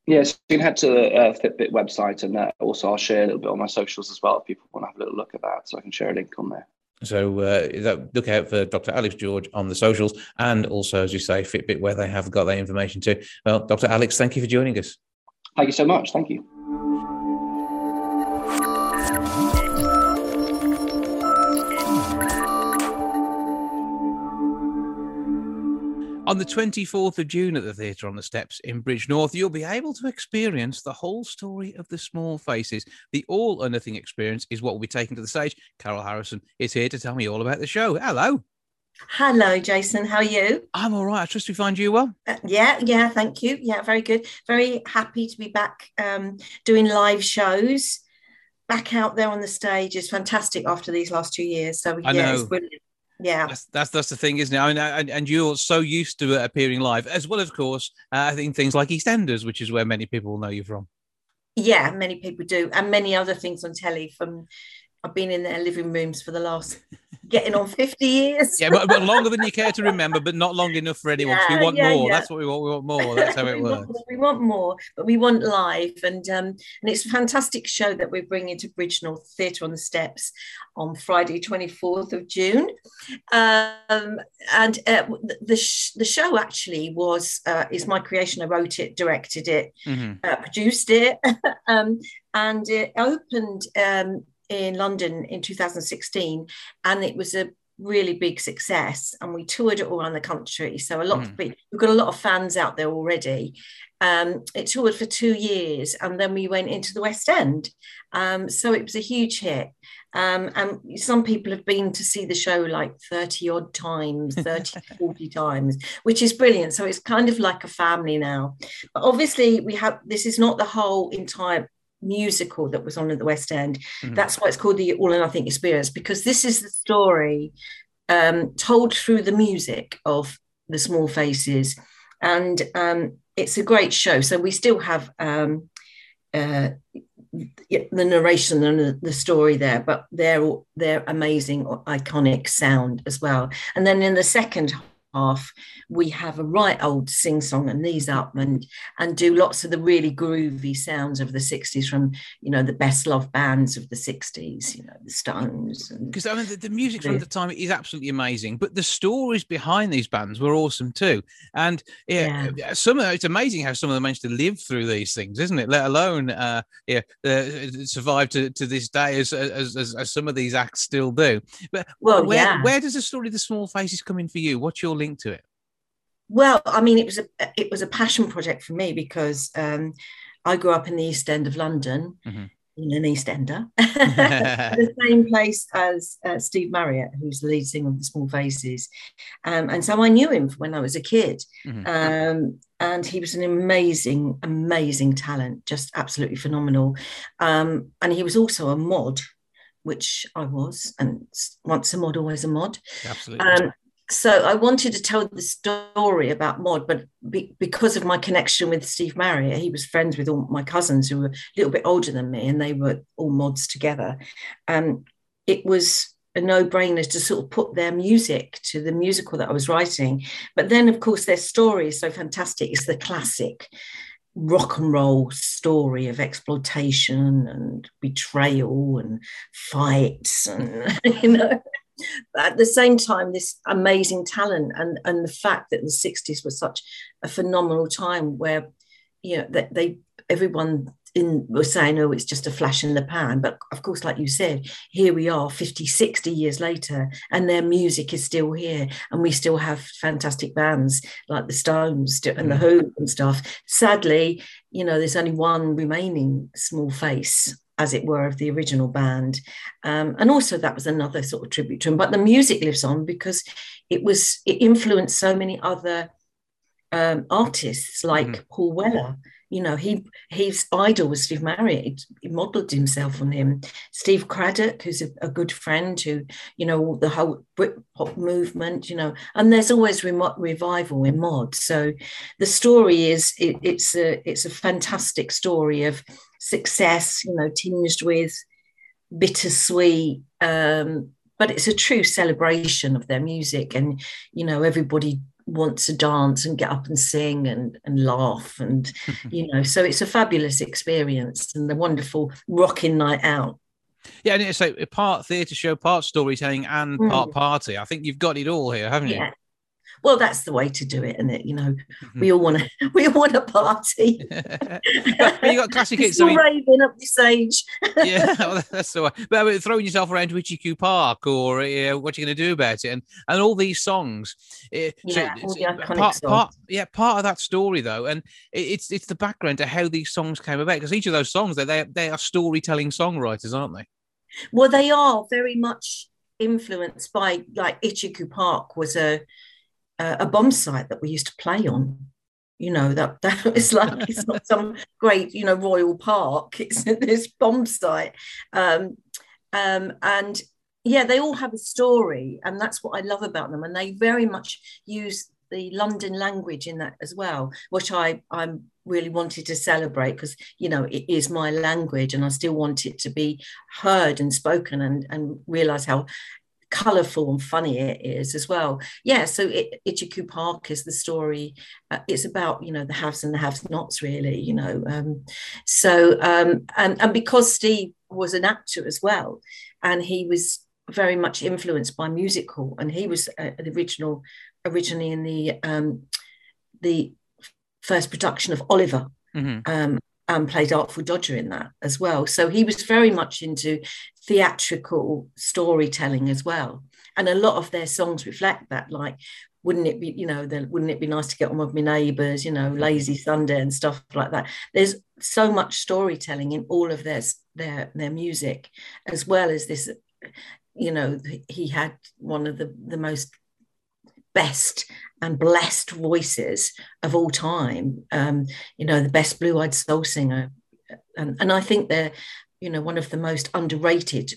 Yes, you can head to the uh, Fitbit website, and uh, also I'll share a little bit on my socials as well if people want to have a little look at that. So I can share a link on there. So uh, look out for Dr. Alex George on the socials, and also, as you say, Fitbit where they have got that information too. Well, Dr. Alex, thank you for joining us. Thank you so much. Thank you. On the 24th of June at the Theatre on the Steps in Bridgnorth, you'll be able to experience the whole story of the small faces. The all or nothing experience is what will be taken to the stage. Carol Harrison is here to tell me all about the show. Hello. Hello, Jason. How are you? I'm all right. I trust we find you well. Uh, yeah, yeah. Thank you. Yeah, very good. Very happy to be back um, doing live shows. Back out there on the stage is fantastic after these last two years. So I yeah, know. it's brilliant yeah. That's, that's that's the thing isn't it? I mean, and, and you're so used to appearing live as well of course uh, i think things like eastenders which is where many people know you from. Yeah many people do and many other things on telly from i've been in their living rooms for the last getting on 50 years. yeah, but, but, longer than you care to remember, but not long enough for anyone. Yeah, we want yeah, more. Yeah. That's what we want. We want more. That's how it we works. Want we want more, but we want live. And um, and it's a fantastic show that we're bringing to Bridgnorth Theatre on the Steps on Friday, 24th of June. Um, and uh, the, sh- the show actually was uh, is my creation. I wrote it, directed it, mm-hmm. uh, produced it, um, and it opened um, in London in 2016, and it was a really big success. And we toured it all around the country. So a lot mm. of we've got a lot of fans out there already. Um, it toured for two years, and then we went into the West End. Um, so it was a huge hit. Um, and some people have been to see the show like 30 odd times 30 40 times which is brilliant so it's kind of like a family now but obviously we have this is not the whole entire musical that was on at the West End. Mm-hmm. That's why it's called the All or Nothing Experience because this is the story um, told through the music of the Small Faces, and um, it's a great show. So we still have um, uh, the narration and the story there, but they're they're amazing, iconic sound as well. And then in the second half, we have a right old sing song and knees up and and do lots of the really groovy sounds of the 60s from you know the best loved bands of the 60s, you know, the Stones. Because I mean the, the music the, from the time is absolutely amazing, but the stories behind these bands were awesome too. And yeah, yeah. some of it's amazing how some of them managed to live through these things, isn't it? Let alone uh, yeah, uh, survive to, to this day as, as, as, as some of these acts still do. But well, where, yeah. where does the story of the small faces come in for you? What's your to it? Well, I mean, it was a it was a passion project for me because um, I grew up in the East End of London, mm-hmm. in an East Ender, the same place as uh, Steve Marriott, who's the lead singer of the Small Faces, um, and so I knew him when I was a kid, mm-hmm. um, and he was an amazing, amazing talent, just absolutely phenomenal, um, and he was also a mod which I was, and once a mod, always a mod. Absolutely. Um, so I wanted to tell the story about Mod, but be, because of my connection with Steve Marriott, he was friends with all my cousins who were a little bit older than me, and they were all mods together. Um, it was a no-brainer to sort of put their music to the musical that I was writing. But then, of course, their story is so fantastic. It's the classic rock and roll story of exploitation and betrayal and fights and you know but at the same time, this amazing talent and, and the fact that the 60s was such a phenomenal time where, you know, that they everyone in were saying, oh, it's just a flash in the pan. But of course, like you said, here we are 50, 60 years later, and their music is still here. And we still have fantastic bands like the Stones and the mm. Who and stuff. Sadly, you know, there's only one remaining small face as it were, of the original band. Um, and also that was another sort of tribute to him. But the music lives on because it was it influenced so many other um, artists like mm. Paul Weller you know, he his idol was Steve Marriott. He modelled himself on him. Steve Cradock, who's a, a, good friend, who you know the whole Britpop movement, you know, and there's always re- revival in mod. So the story is it, it's a it's a fantastic story of success, you know, tinged with bittersweet. Um, but it's a true celebration of their music, and you know everybody wants to dance and get up and sing and, and laugh and you know so it's a fabulous experience and a wonderful rocking night out yeah and it's a part theatre show part storytelling and part mm. party i think you've got it all here haven't you yeah well that's the way to do it and it you know mm-hmm. we all want to we all want a party. But, you got classic hits still I raving up this age. Yeah well, that's the way. But I mean, throwing yourself around Itchy Park or uh, what are you're going to do about it? And and all these songs uh, yeah, so, so part, songs. part, yeah part of that story though and it's it's the background to how these songs came about because each of those songs they they, they are storytelling songwriters aren't they? Well they are very much influenced by like Itchy Park was a a bomb site that we used to play on. You know that that like it's not some great you know royal park. It's this bomb site. Um, um, and yeah they all have a story and that's what i love about them. And they very much use the london language in that as well which i i'm really wanted to celebrate because you know it is my language and i still want it to be heard and spoken and and realize how colourful and funny it is as well. Yeah, so it, Itchy Park is the story. Uh, it's about you know the haves and the have-nots, really. You know, um, so um, and and because Steve was an actor as well, and he was very much influenced by musical, and he was uh, the original originally in the um, the first production of Oliver. Mm-hmm. Um, and played Artful Dodger in that as well. So he was very much into theatrical storytelling as well. And a lot of their songs reflect that, like, wouldn't it be, you know, wouldn't it be nice to get on with my neighbours, you know, lazy Sunday and stuff like that. There's so much storytelling in all of their their their music, as well as this, you know, he had one of the, the most best and blessed voices of all time. Um, you know, the best blue-eyed soul singer, and, and I think they're, you know, one of the most underrated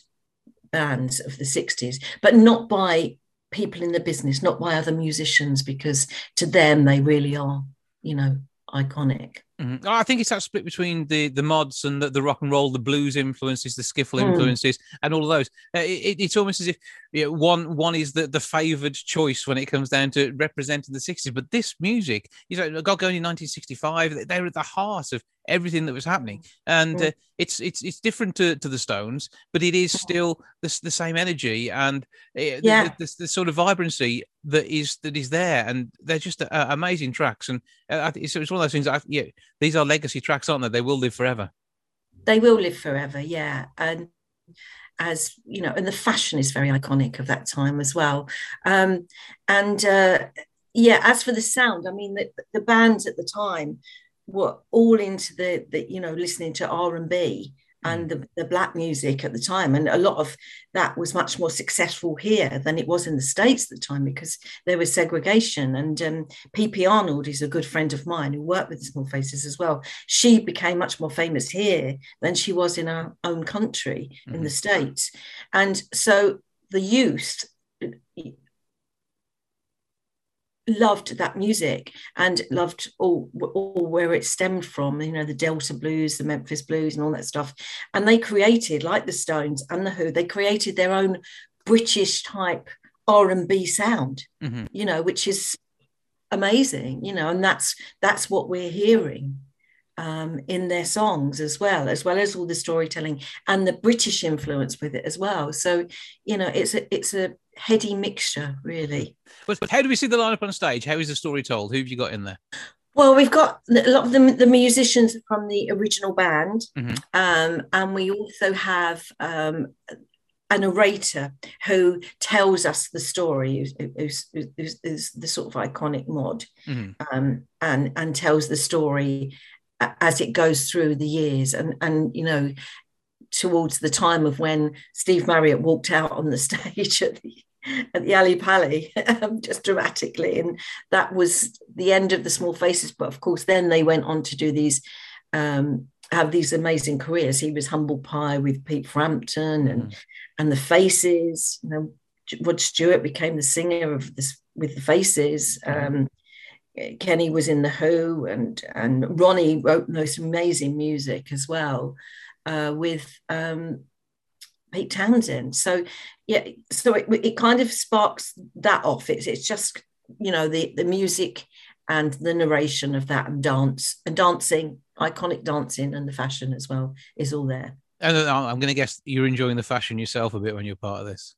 bands of the '60s, but not by people in the business, not by other musicians, because to them they really are, you know, iconic. Mm-hmm. I think it's that split between the the mods and the, the rock and roll, the blues influences, the skiffle mm. influences, and all of those. Uh, it, it's almost as if you know, one one is the, the favoured choice when it comes down to representing the 60s. But this music, you know, got going in 1965, they were at the heart of everything that was happening, and uh, it's it's it's different to, to the Stones, but it is still the, the same energy and uh, yeah. the, the, the, sort of vibrancy that is that is there, and they're just uh, amazing tracks. And uh, it's, it's one of those things. I, yeah, these are legacy tracks, aren't they? They will live forever. They will live forever, yeah, and as you know, and the fashion is very iconic of that time as well. Um, and uh, yeah, as for the sound, I mean, the, the bands at the time were all into the, the you know listening to R and B and mm. the, the black music at the time and a lot of that was much more successful here than it was in the states at the time because there was segregation and um, pp arnold is a good friend of mine who worked with the small faces as well she became much more famous here than she was in our own country mm-hmm. in the states and so the youth loved that music and loved all, all where it stemmed from you know the delta blues the memphis blues and all that stuff and they created like the stones and the who they created their own british type r&b sound mm-hmm. you know which is amazing you know and that's that's what we're hearing um, in their songs as well, as well as all the storytelling and the British influence with it as well. So, you know, it's a it's a heady mixture, really. But, how do we see the lineup on stage? How is the story told? Who have you got in there? Well, we've got a lot of the, the musicians from the original band, mm-hmm. um, and we also have um, a narrator who tells us the story, who's, who's, who's the sort of iconic mod, mm-hmm. um, and and tells the story as it goes through the years, and and you know, towards the time of when Steve Marriott walked out on the stage at the at the Ali Pali, um, just dramatically, and that was the end of the Small Faces. But of course, then they went on to do these. Um, have these amazing careers. He was humble pie with Pete Frampton and mm and the Faces. You know, Rod Stewart became the singer of this with the Faces. Um, Kenny was in the Who, and and Ronnie wrote most amazing music as well uh, with um, Pete Townshend. So yeah, so it, it kind of sparks that off. It's it's just you know the the music and the narration of that and dance and dancing, iconic dancing and the fashion as well is all there. And I'm going to guess you're enjoying the fashion yourself a bit when you're part of this.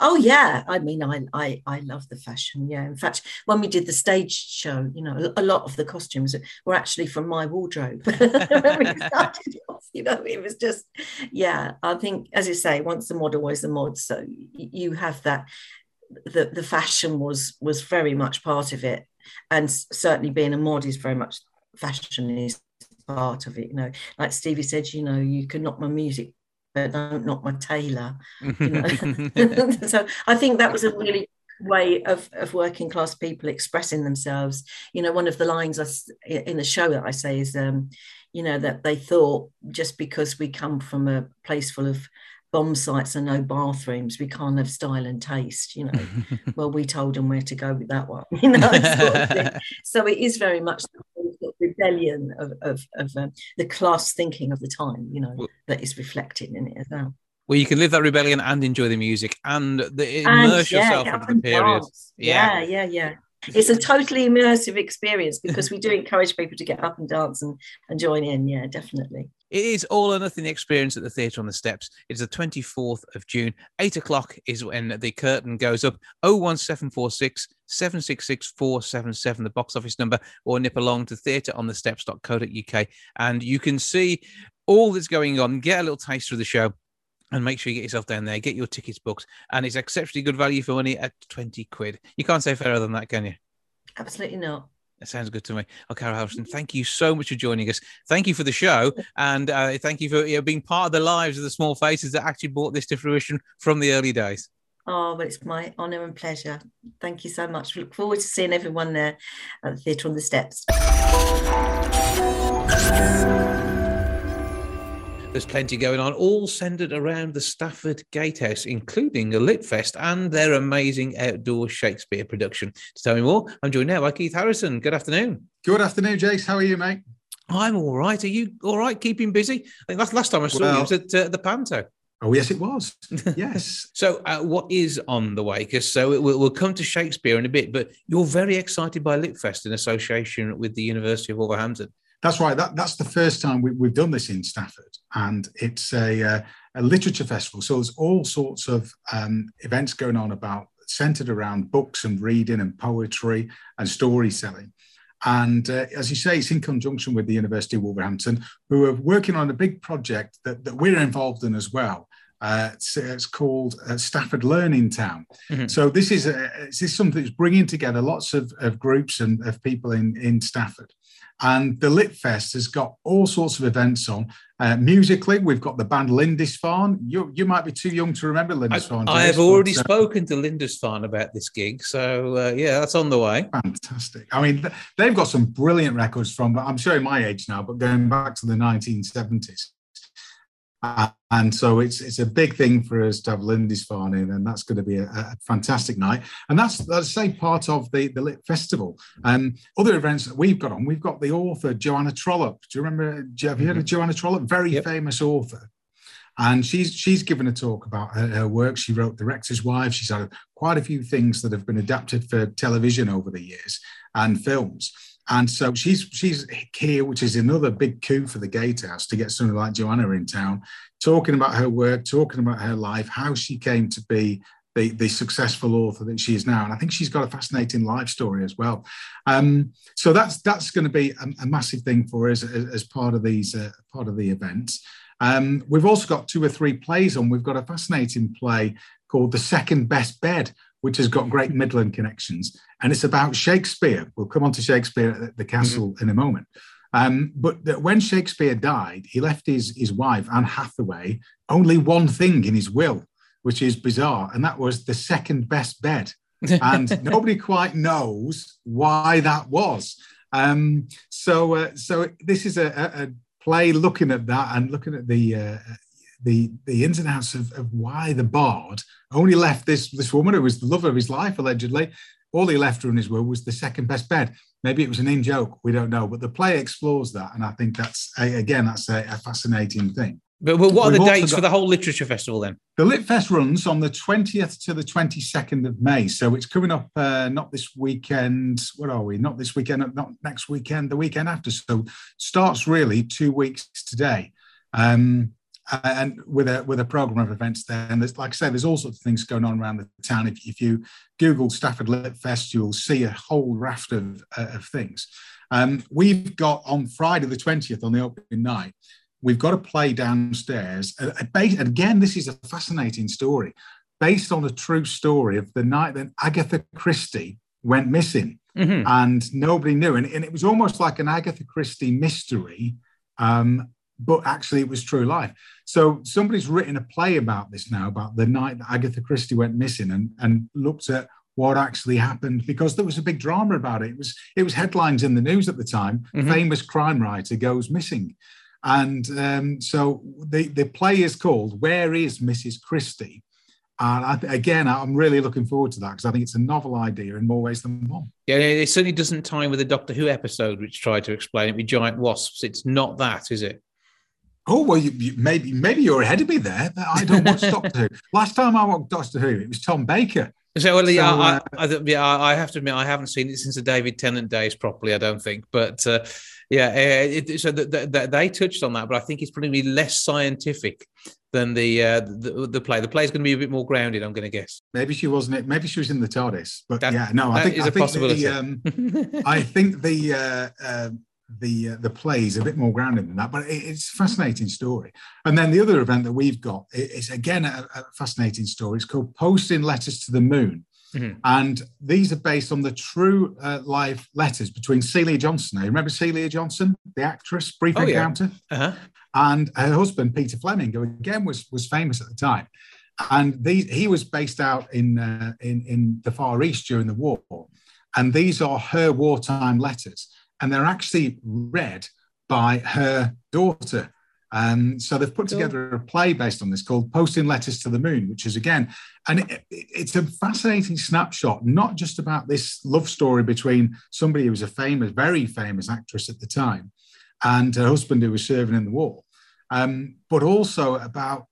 Oh yeah, I mean, I I I love the fashion. Yeah, in fact, when we did the stage show, you know, a lot of the costumes were actually from my wardrobe. when we started off, you know, it was just, yeah. I think, as you say, once the mod, always the mod. So you have that. The the fashion was was very much part of it, and certainly being a mod is very much fashion is part of it. You know, like Stevie said, you know, you can knock my music, but don't knock my tailor. You know? so I think that was a really way of, of working class people expressing themselves. You know, one of the lines I, in the show that I say is, um, you know, that they thought just because we come from a place full of bomb sites and no bathrooms, we can't have style and taste, you know. well, we told them where to go with that one, you know. Sort of so it is very much rebellion of, of, of um, the class thinking of the time, you know, well, that is reflected in it as well. Well, you can live that rebellion and enjoy the music and the, immerse and, yeah, yourself into the period. Yeah. yeah, yeah, yeah it's a totally immersive experience because we do encourage people to get up and dance and, and join in. Yeah, definitely. It is all or nothing experience at the Theatre on the Steps. It's the 24th of June. Eight o'clock is when the curtain goes up. 01746 766 477, the box office number, or nip along to theatreonthesteps.co.uk and you can see all that's going on, get a little taste of the show and make sure you get yourself down there, get your tickets booked, and it's exceptionally good value for money at 20 quid. You can't say fairer than that, can you? Absolutely not. That sounds good to me. Oh, Carol Harrison, thank you so much for joining us. Thank you for the show, and uh, thank you for you know, being part of the lives of the small faces that actually brought this to fruition from the early days. Oh, but it's my honour and pleasure. Thank you so much. We look forward to seeing everyone there at the Theatre on the Steps. There's plenty going on, all centered around the Stafford Gatehouse, including a Lit Fest and their amazing outdoor Shakespeare production. To tell me more, I'm joined now by Keith Harrison. Good afternoon. Good afternoon, Jace. How are you, mate? I'm all right. Are you all right? Keeping busy? I think last, last time I saw well, you was at uh, the Panto. Oh yes, it was. Yes. so, uh, what is on the way? Because so we'll, we'll, come to Shakespeare in a bit, but you're very excited by Litfest in association with the University of Wolverhampton. That's right. That, that's the first time we, have done this in Stafford, and it's a, uh, a literature festival. So there's all sorts of um, events going on about centered around books and reading and poetry and story selling. And uh, as you say, it's in conjunction with the University of Wolverhampton, who are working on a big project that, that we're involved in as well. Uh, it's, it's, called uh, Stafford Learning Town. Mm-hmm. So this is a, this is something that's bringing together lots of, of groups and of people in, in Stafford. And the Lit Fest has got all sorts of events on. Uh, musically, we've got the band Lindisfarne. You you might be too young to remember Lindisfarne. I, I have already but, uh, spoken to Lindisfarne about this gig, so uh, yeah, that's on the way. Fantastic. I mean, they've got some brilliant records from. I'm showing my age now, but going back to the 1970s. And so it's it's a big thing for us to have Lindisfarne in, and that's going to be a, a fantastic night. And that's let's say part of the the Lit Festival. And other events that we've got on, we've got the author Joanna Trollope. Do you remember? Have you heard mm-hmm. of Joanna Trollope? Very yep. famous author. And she's she's given a talk about her, her, work. She wrote The Rector's Wife. She's had quite a few things that have been adapted for television over the years and films. And so she's she's here, which is another big coup for the Gatehouse to get someone like Joanna in town, talking about her work, talking about her life, how she came to be the, the successful author that she is now. And I think she's got a fascinating life story as well. Um, so that's that's going to be a, a, massive thing for us as, as part of these uh, part of the events. Um, we've also got two or three plays on. We've got a fascinating play called The Second Best Bed, which has got great Midland connections. And it's about Shakespeare. We'll come on to Shakespeare at the castle mm-hmm. in a moment. Um, but when Shakespeare died, he left his, his wife, Anne Hathaway, only one thing in his will, which is bizarre, and that was the second best bed. and nobody quite knows why that was. Um, so, uh, so this is a, a, play looking at that and looking at the uh, the the ins and outs of, of why the bard only left this this woman who was the love of his life allegedly. All he left her in his will was the second best bed. Maybe it was an in joke, we don't know, but the play explores that, and I think that's again that's a, a fascinating thing. But, but what We've are the dates got, for the whole literature festival then? The Lit Fest runs on the 20th to the 22nd of May. So it's coming up uh, not this weekend. What are we? Not this weekend, not next weekend, the weekend after. So starts really two weeks today. Um, and with a with a program of events there. And there's, like I say, there's all sorts of things going on around the town. If, if you Google Stafford Lit Fest, you'll see a whole raft of, uh, of things. Um, we've got on Friday the 20th on the opening night, we've got a play downstairs. Uh, again, this is a fascinating story based on a true story of the night that Agatha Christie went missing. Mm-hmm. And nobody knew. And, and, it was almost like an Agatha Christie mystery um, but actually it was true life. So somebody's written a play about this now, about the night that Agatha Christie went missing and, and looked at what actually happened because there was a big drama about it. It was it was headlines in the news at the time. Mm-hmm. Famous crime writer goes missing. And um, so the, the play is called Where is Mrs. Christie? And th- again, I'm really looking forward to that because I think it's a novel idea in more ways than one. Yeah, it certainly doesn't tie with the Doctor Who episode, which tried to explain it with giant wasps. It's not that, is it? Oh well, you, you, maybe maybe you're ahead of me there. but I don't watch Doctor Who. Last time I watched Doctor Who, it was Tom Baker. So, well, yeah, so, uh, I, I, yeah, I have to admit, I haven't seen it since the David Tennant days properly. I don't think, but uh, yeah, uh, it, so the, the, the, they touched on that, but I think it's probably less scientific than the uh, the, the play. The play is going to be a bit more grounded. I'm going to guess. Maybe she wasn't. It. Maybe she was in the TARDIS. But that, yeah, no, I think is a think possibility. The, um, I think the uh, um, the uh, the plays a bit more grounded than that, but it, it's a fascinating story. And then the other event that we've got is again a, a fascinating story. It's called Posting Letters to the Moon, mm-hmm. and these are based on the true uh, live letters between Celia Johnson. Now, remember Celia Johnson, the actress, Brief oh, Encounter, yeah. uh-huh. and her husband Peter Fleming, who again was was famous at the time. And these, he was based out in, uh, in in the Far East during the war, and these are her wartime letters and they're actually read by her daughter. Um, so they've put together a play based on this called Posting Letters to the Moon, which is again, and it, it's a fascinating snapshot, not just about this love story between somebody who was a famous, very famous actress at the time and her husband who was serving in the war, um, but also about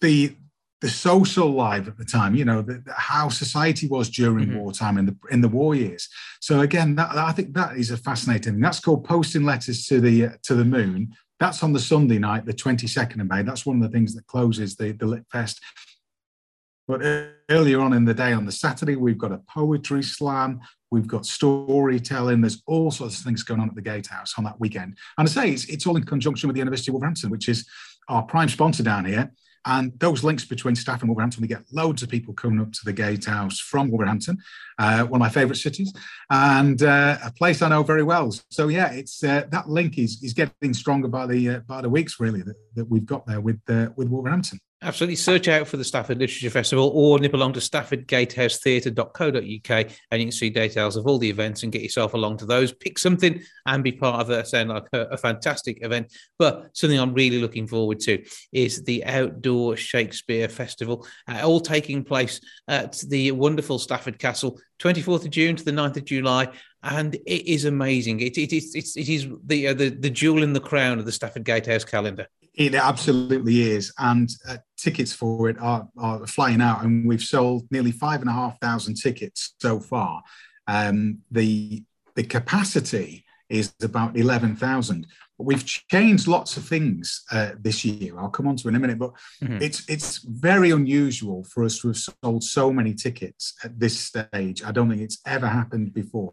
the the social life at the time, you know, the, the, how society was during mm-hmm. wartime in the in the war years. So again, that, I think that is a fascinating. Thing. That's called posting letters to the uh, to the moon. That's on the Sunday night, the twenty second of May. That's one of the things that closes the the Lit Fest. But earlier on in the day, on the Saturday, we've got a poetry slam. We've got storytelling. There's all sorts of things going on at the Gatehouse on that weekend. And I say it's, it's all in conjunction with the University of Wolverhampton, which is our prime sponsor down here. And those links between Staff and Wolverhampton, we get loads of people coming up to the Gatehouse from Wolverhampton, uh, one of my favourite cities, and uh, a place I know very well. So yeah, it's uh, that link is is getting stronger by the uh, by the weeks really that, that we've got there with uh, with Wolverhampton. Absolutely. Search out for the Stafford Literature Festival or nip along to staffordgatehousetheatre.co.uk and you can see details of all the events and get yourself along to those. Pick something and be part of it. Sound like a, a, fantastic event. But something I'm really looking forward to is the Outdoor Shakespeare Festival, uh, all taking place at the wonderful Stafford Castle, 24th of June to the 9th of July. And it is amazing. It, it, it, it, it is the, uh, the, the jewel in the crown of the Stafford Gatehouse calendar. It absolutely is, and uh, tickets for it are, are, flying out, and we've sold nearly five and a half thousand tickets so far. Um, the the capacity is about 11,000. We've changed lots of things uh, this year. I'll come on to in a minute, but mm-hmm. it's it's very unusual for us to have sold so many tickets at this stage. I don't think it's ever happened before.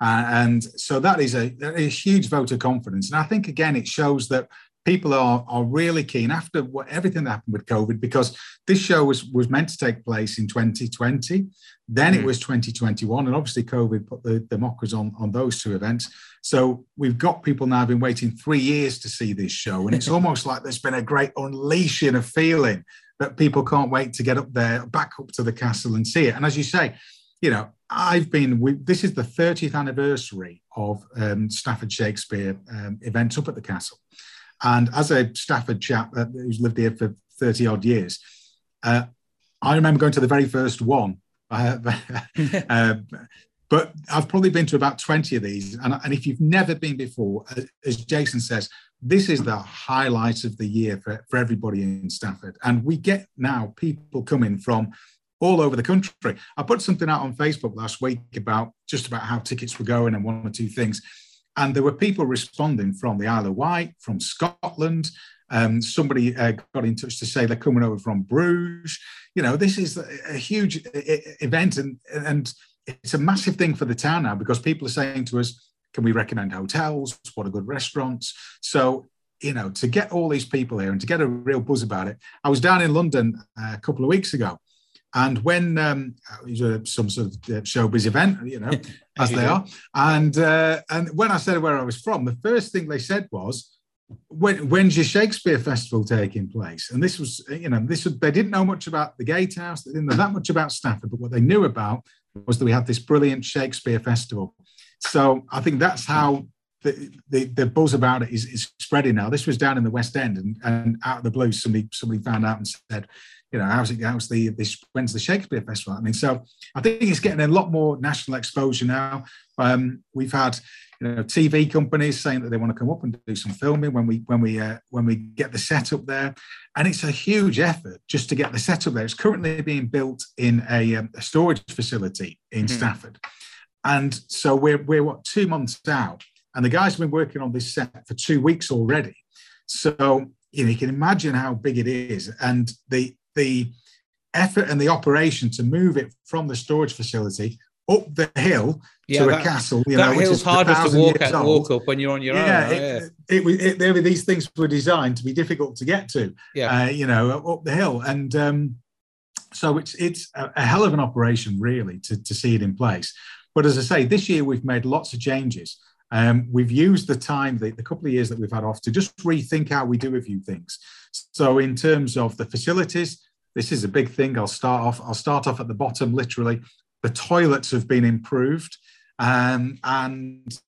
Uh, and so that is a, a huge vote of confidence. And I think, again, it shows that people are are really keen after what everything that happened with COVID because this show was was meant to take place in 2020, then mm. it was 2021, and obviously COVID put the, the mockers on on those two events. So we've got people now been waiting three years to see this show, and it's almost like there's been a great unleashing of feeling that people can't wait to get up there, back up to the castle and see it. And as you say, you know, I've been. We, this is the 30th anniversary of um, Stafford Shakespeare um, events up at the castle. And as a Stafford chap who's lived here for 30 odd years, uh, I remember going to the very first one. Uh, uh, but I've probably been to about 20 of these. And, and if you've never been before, as Jason says, this is the highlight of the year for, for everybody in Stafford. And we get now people coming from all over the country. I put something out on Facebook last week about just about how tickets were going and one or two things. And there were people responding from the Isle of Wight, from Scotland. Um, somebody uh, got in touch to say they're coming over from Bruges. You know, this is a, huge event, and and it's a massive thing for the town now because people are saying to us, "Can we recommend hotels? What are good restaurants?" So you know, to get all these people here and to get a real buzz about it. I was down in London uh, a couple of weeks ago, and when um, was some sort of uh, showbiz event, you know, as they are, and uh, and when I said where I was from, the first thing they said was, when, "When's your Shakespeare festival taking place?" And this was, you know, this was, they didn't know much about the Gatehouse, they didn't know that much about Stafford, but what they knew about was that we had this brilliant Shakespeare festival. So I think that's how the, the, the, buzz about it is, is spreading now. This was down in the West End, and, and out of the blue, somebody somebody found out and said, you know, how's it? How's the this? When's the Shakespeare Festival? I mean, so I think it's getting a lot more national exposure now. Um, we've had you know TV companies saying that they want to come up and do some filming when we when we uh, when we get the setup there, and it's a huge effort just to get the setup there. It's currently being built in a, um, a storage facility in mm-hmm. Stafford, and so we're we're what two months out, and the guys have been working on this set for two weeks already. So you know you can imagine how big it is, and the the effort and the operation to move it from the storage facility up the hill yeah, to that, a castle. You that know, hill's harder to walk, at, walk up when you're on your yeah, own. It, It, it, it, these things were designed to be difficult to get to. Yeah, uh, you know, up the hill, and um, so it's it's a, a, hell of an operation, really, to to see it in place. But as I say, this year we've made lots of changes. Um, we've used the time, the, the couple of years that we've had off, to just rethink how we do a few things. So, in terms of the facilities, this is a big thing. I'll start off. I'll start off at the bottom. Literally, the toilets have been improved, um, and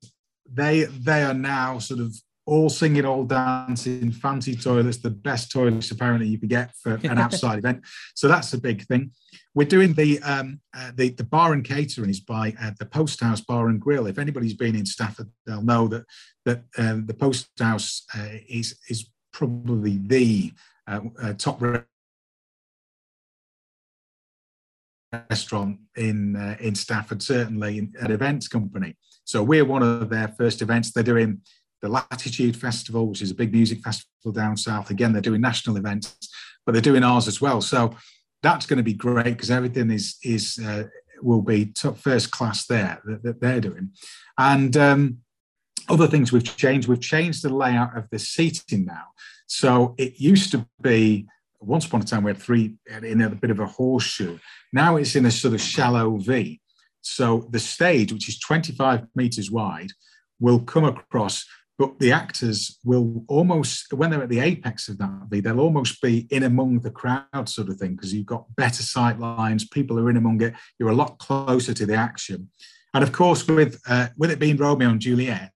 they they are now sort of all singing, all dancing, fancy toilets, the best toilets apparently you could get for an outside event. So that's a big thing. We're doing the um, uh, the, the bar and catering is by uh, the Post House Bar and Grill. If anybody's been in Stafford, they'll know that that um, the Post House uh, is is probably the uh, uh, top restaurant in uh, in Stafford, certainly an events company. So we're one of their first events. They're doing the Latitude Festival, which is a big music festival down south. Again, they're doing national events, but they're doing ours as well. So that's going to be great because everything is is uh, will be top first class there that, that they're doing. And um, other things we've changed. We've changed the layout of the seating now. So it used to be once upon a time we had three in a bit of a horseshoe. Now it's in a sort of shallow V. So the stage, which is 25 meters wide, will come across, but the actors will almost, when they're at the apex of that V, they'll almost be in among the crowd, sort of thing, because you've got better sight lines, people are in among it, you're a lot closer to the action. And of course, with uh, with it being Romeo and Juliet,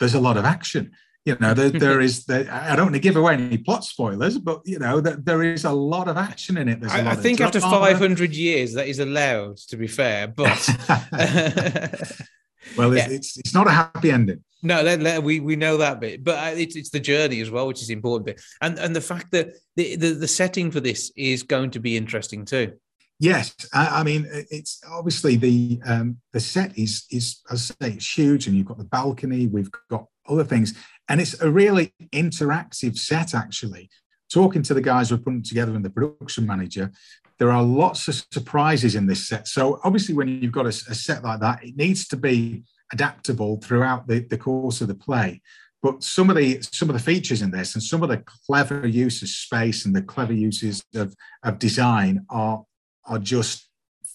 there's a lot of action you know there, there is the, i don't want to give away any plot spoilers but you know that there is a lot of action in it There's I, I think after 500 years that is allowed to be fair but well yeah. it's, it's not a happy ending no, we we know that bit, but uh, it's it's the journey as well, which is important bit, and and the fact that the, the the setting for this is going to be interesting too. Yes, I, I, mean it's obviously the um, the set is is as I say it's huge, and you've got the balcony, we've got other things, and it's a really interactive set actually. Talking to the guys who are putting together and the production manager, there are lots of surprises in this set. So obviously, when you've got a, a set like that, it needs to be adaptable throughout the, the course of the play. But some of the some of the features in this and some of the clever use of space and the clever uses of, of design are are just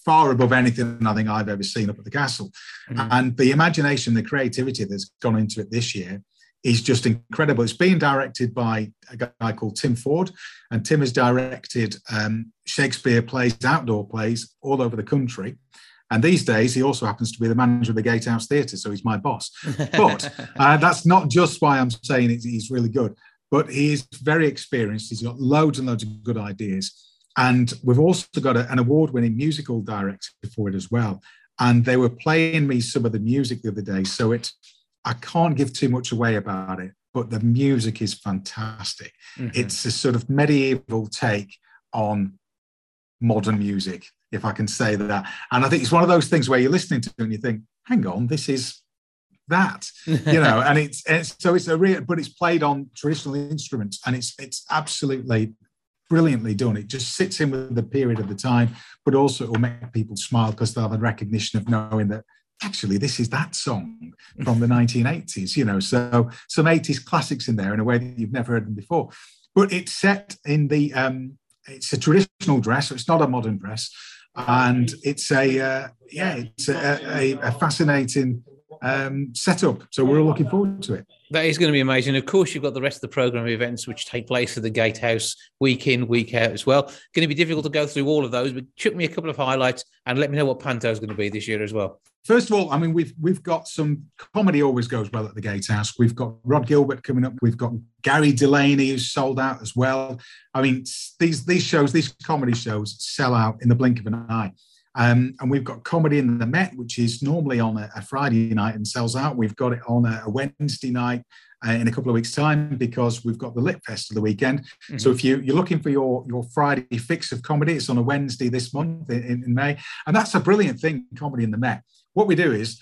far above anything I think I've ever seen up at the castle. Mm-hmm. And the imagination, the creativity that's gone into it this year is just incredible. It's being directed by a guy called Tim Ford, and Tim has directed um, Shakespeare plays, outdoor plays all over the country. And these days, he also happens to be the manager of the Gatehouse Theatre, so he's my boss. But uh, that's not just why I'm saying he's really good, but he is very experienced. He's got loads and loads of good ideas. And we've also got a, an award winning musical director for it as well. And they were playing me some of the music the other day. So it, I can't give too much away about it, but the music is fantastic. Mm-hmm. It's a sort of medieval take on modern music if I can say that. And I think it's one of those things where you're listening to it and you think, hang on, this is that, you know, and it's, it's so it's a real, but it's played on traditional instruments and it's it's absolutely brilliantly done. It just sits in with the period of the time, but also it will make people smile because they'll have a recognition of knowing that actually this is that song from the 1980s, you know, so some 80s classics in there in a way that you've never heard them before. But it's set in the um, it's a traditional dress, so it's not a modern dress and it's a uh, yeah, it's a, a, a fascinating um, setup. So we're all looking forward to it. That is going to be amazing. Of course, you've got the rest of the program events which take place at the Gatehouse week in, week out as well. Going to be difficult to go through all of those, but chuck me a couple of highlights and let me know what Panto is going to be this year as well. First of all, I mean we've we've got some comedy always goes well at the Gatehouse. We've got Rod Gilbert coming up. We've got Gary Delaney who's sold out as well. I mean these these shows, these comedy shows, sell out in the blink of an eye. Um, and we've got comedy in the Met, which is normally on a, a Friday night and sells out. We've got it on a, a Wednesday night uh, in a couple of weeks' time because we've got the Lit Fest of the weekend. Mm-hmm. So if you, you're looking for your, your Friday fix of comedy, it's on a Wednesday this month in, in May. And that's a brilliant thing, comedy in the Met. What we do is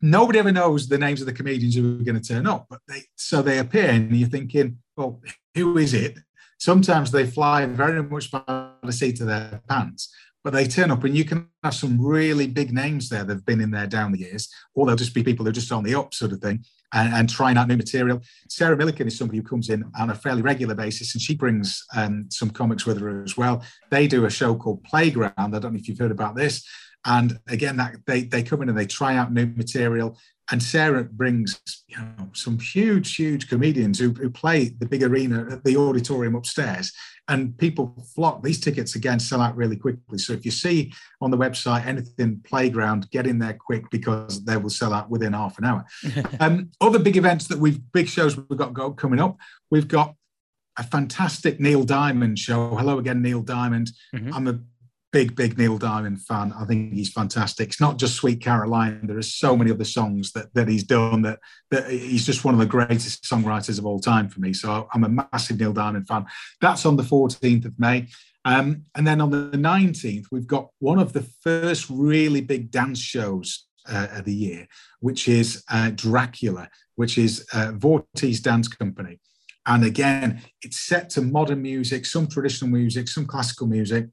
nobody ever knows the names of the comedians who are going to turn up, but they so they appear and you're thinking, well, who is it? Sometimes they fly very much by the seat of their pants but they turn up and you can have some really big names there that have been in there down the years, or they'll just be people who are just on the up sort of thing and, and trying out new material. Sarah Millican is somebody who comes in on a fairly regular basis and she brings um, some comics with her as well. They do a show called Playground. I don't know if you've heard about this. And again, that they, they come in and they try out new material and Sarah brings you know some huge, huge comedians who, who play the big arena at the auditorium upstairs, and people flock. These tickets again sell out really quickly. So if you see on the website anything playground, get in there quick because they will sell out within half an hour. um, other big events that we've big shows we've got go, coming up. We've got a fantastic Neil Diamond show. Hello again, Neil Diamond. Mm-hmm. I'm a big, big Neil Diamond fan. I think he's fantastic. It's not just Sweet Caroline. There are so many other songs that, that he's done that, that he's just one of the greatest songwriters of all time for me. So I'm a massive Neil Diamond fan. That's on the 14th of May. Um, and then on the 19th, we've got one of the first really big dance shows uh, of the year, which is uh, Dracula, which is uh, Vortiz Dance Company. And again, it's set to modern music, some traditional music, some classical music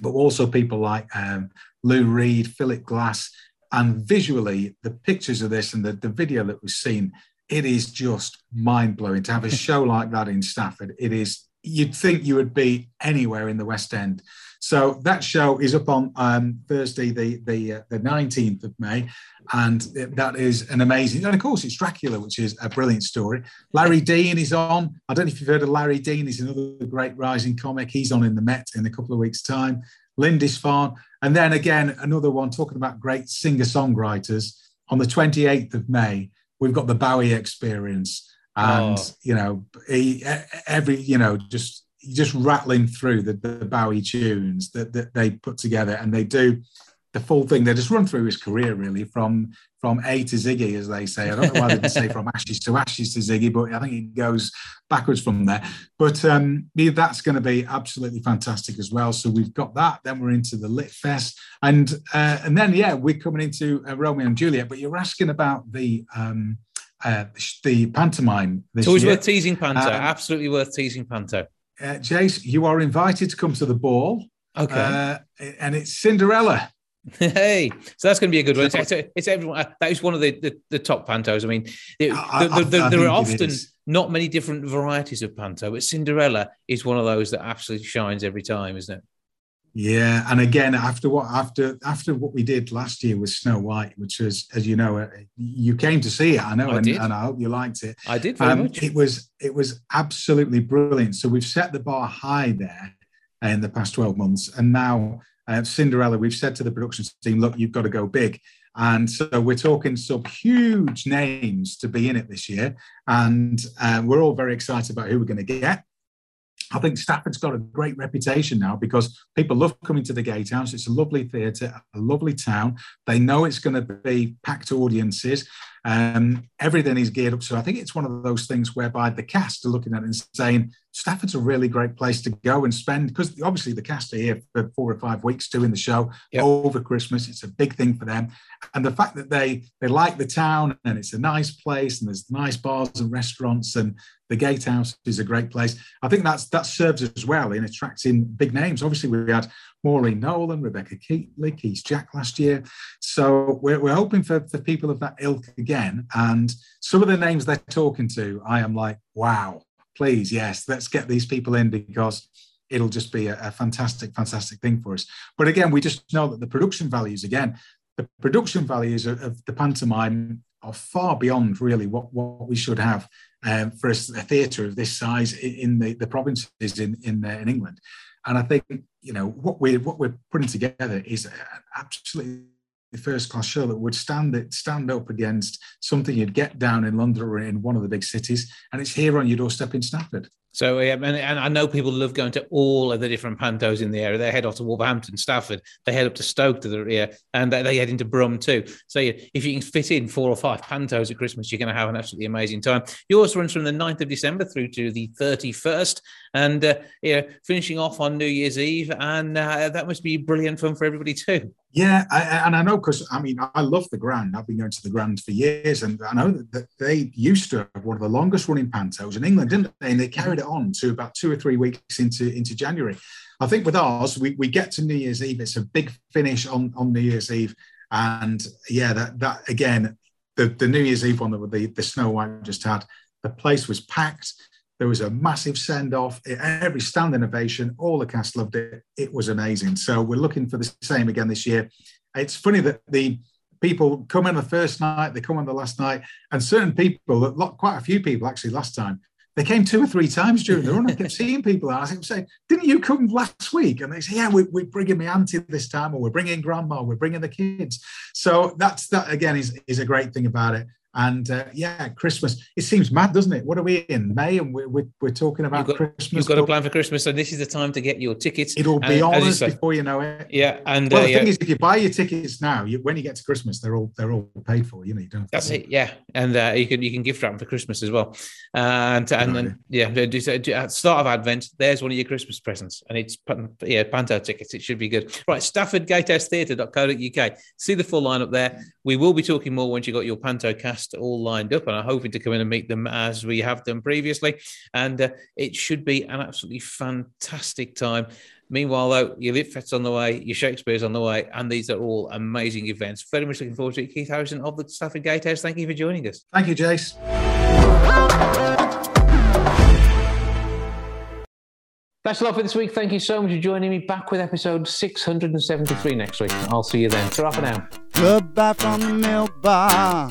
but also people like um, Lou Reed, Philip Glass, and visually the pictures of this and the, the video that was seen, it is just mind blowing to have a show like that in Stafford. It is you'd think you would be anywhere in the West End. So that show is up on um, Thursday, the the uh, the nineteenth of May, and that is an amazing. And of course, it's Dracula, which is a brilliant story. Larry Dean is on. I don't know if you've heard of Larry Dean. He's another great rising comic. He's on in the Met in a couple of weeks' time. Lindisfarne, and then again another one talking about great singer songwriters. On the twenty eighth of May, we've got the Bowie Experience, and oh. you know he, every you know just just rattling through the, the Bowie tunes that, that they put together, and they do the full thing. They just run through his career really from from A to Ziggy, as they say. I don't know why they didn't say from ashes to ashes to Ziggy, but I think it goes backwards from there. But um, yeah, that's going to be absolutely fantastic as well. So we've got that. Then we're into the Lit Fest, and uh, and then yeah, we're coming into uh, Romeo and Juliet. But you're asking about the. Um, uh, the pantomime. This it's always year. worth teasing Panto. Um, Absolutely worth teasing Panto. Uh, Jace, you are invited to come to the ball. Okay. Uh, and it's Cinderella. Hey, so that's going to be a good one. It's, it's everyone. Uh, that is one of the, the, the top pantos. I mean, the, I, I, the, I, there are often not many different varieties of panto, but Cinderella is one of those that absolutely shines every time, isn't it? Yeah, and again, after what after after what we did last year with Snow White, which was, as you know, uh, you came to see it. I know, I and, and, I hope you liked it. I did very um, much. It was it was absolutely brilliant. So we've set the bar high there in the past twelve months, and now uh, Cinderella, we've said to the production team, look, you've got to go big. And so we're talking some huge names to be in it this year. And uh, we're all very excited about who we're going to get. I think Stafford's got a great reputation now because people love coming to the Gatehouse. It's a lovely theatre, a lovely town. They know it's going to be packed audiences. Um, everything is geared up. So I think it's one of those things whereby the cast are looking at it and saying, Stafford's a really great place to go and spend because obviously the cast are here for four or five weeks doing the show yep. over Christmas. It's a big thing for them, and the fact that they they like the town and it's a nice place and there's nice bars and restaurants and the Gatehouse is a great place. I think that's that serves as well in attracting big names. Obviously, we had Maureen Nolan, Rebecca Keatley, Keith Jack last year. So we're, we're hoping for, for people of that ilk again. And some of the names they're talking to, I am like, wow, please, yes, let's get these people in because it'll just be a, a, fantastic, fantastic thing for us. But again, we just know that the production values, again, the production values of, of the pantomime are far beyond really what, what we should have um, for a, theatre of this size in the, the provinces in, in, uh, in England. And I think, you know, what we're, what we're putting together is an absolutely first class show that would stand it stand up against something you'd get down in London or in one of the big cities, and it's here on your doorstep in Stafford. So yeah, and, and, I know people love going to all of the different pantos in the area. They head off to Wolverhampton, Stafford. They head up to Stoke to the yeah, and they, they head into Brum too. So yeah, if you can fit in four or five pantos at Christmas, you're going to have an absolutely amazing time. Yours runs from the 9th of December through to the 31st, and uh, yeah, finishing off on New Year's Eve, and uh, that must be brilliant fun for everybody too. Yeah, I, and I know because I mean I love the Grand. I've been going to the Grand for years, and I know that they used to have one of the longest running pantos in England, didn't they? And they carried it on to about two or three weeks into into January. I think with ours, we, we get to New Year's Eve. It's a big finish on on New Year's Eve, and yeah, that that again, the the New Year's Eve one that the the Snow White just had, the place was packed. There was a massive send off, every stand innovation, all the cast loved it. It was amazing. So we're looking for the same again this year. It's funny that the people come in the first night, they come on the last night, and certain people, quite a few people actually last time, they came two or three times during the run. I kept seeing people. And I was saying, "Didn't you come last week?" And they say, "Yeah, we, are bringing my auntie this time, or we're bringing grandma, we're bringing the kids." So that's that again is is a great thing about it. And uh, yeah, Christmas. It seems mad, doesn't it? What are we in May, and we're, we're, we're talking about you've got, Christmas. You've got a plan for Christmas, so this is the time to get your tickets. It'll be on us before you know it. Yeah, and well, uh, the yeah. thing is, if you buy your tickets now, you, when you get to Christmas, they're all they're all paid for. You know, you don't. That's it. Yeah, and uh, you can you can gift wrap them for Christmas as well. And and then yeah, at start of Advent, there's one of your Christmas presents, and it's yeah Panto tickets. It should be good. Right, Stafford Gatehouse Theatre.co.uk. See the full lineup there. We will be talking more once you got your Panto cast all lined up and I'm hoping to come in and meet them as we have done previously. And uh, it should be an absolutely fantastic time. Meanwhile, though, your Lit Fest's on the way, your Shakespeare's on the way, and these are all amazing events. Very much looking forward to it. Keith Harrison of the Stafford Gatehouse, thank you for joining us. Thank you, Jace. That's a lot for this week. Thank you so much for joining me. Back with episode 673 next week. I'll see you then. Ta for now. Goodbye from the milk bar.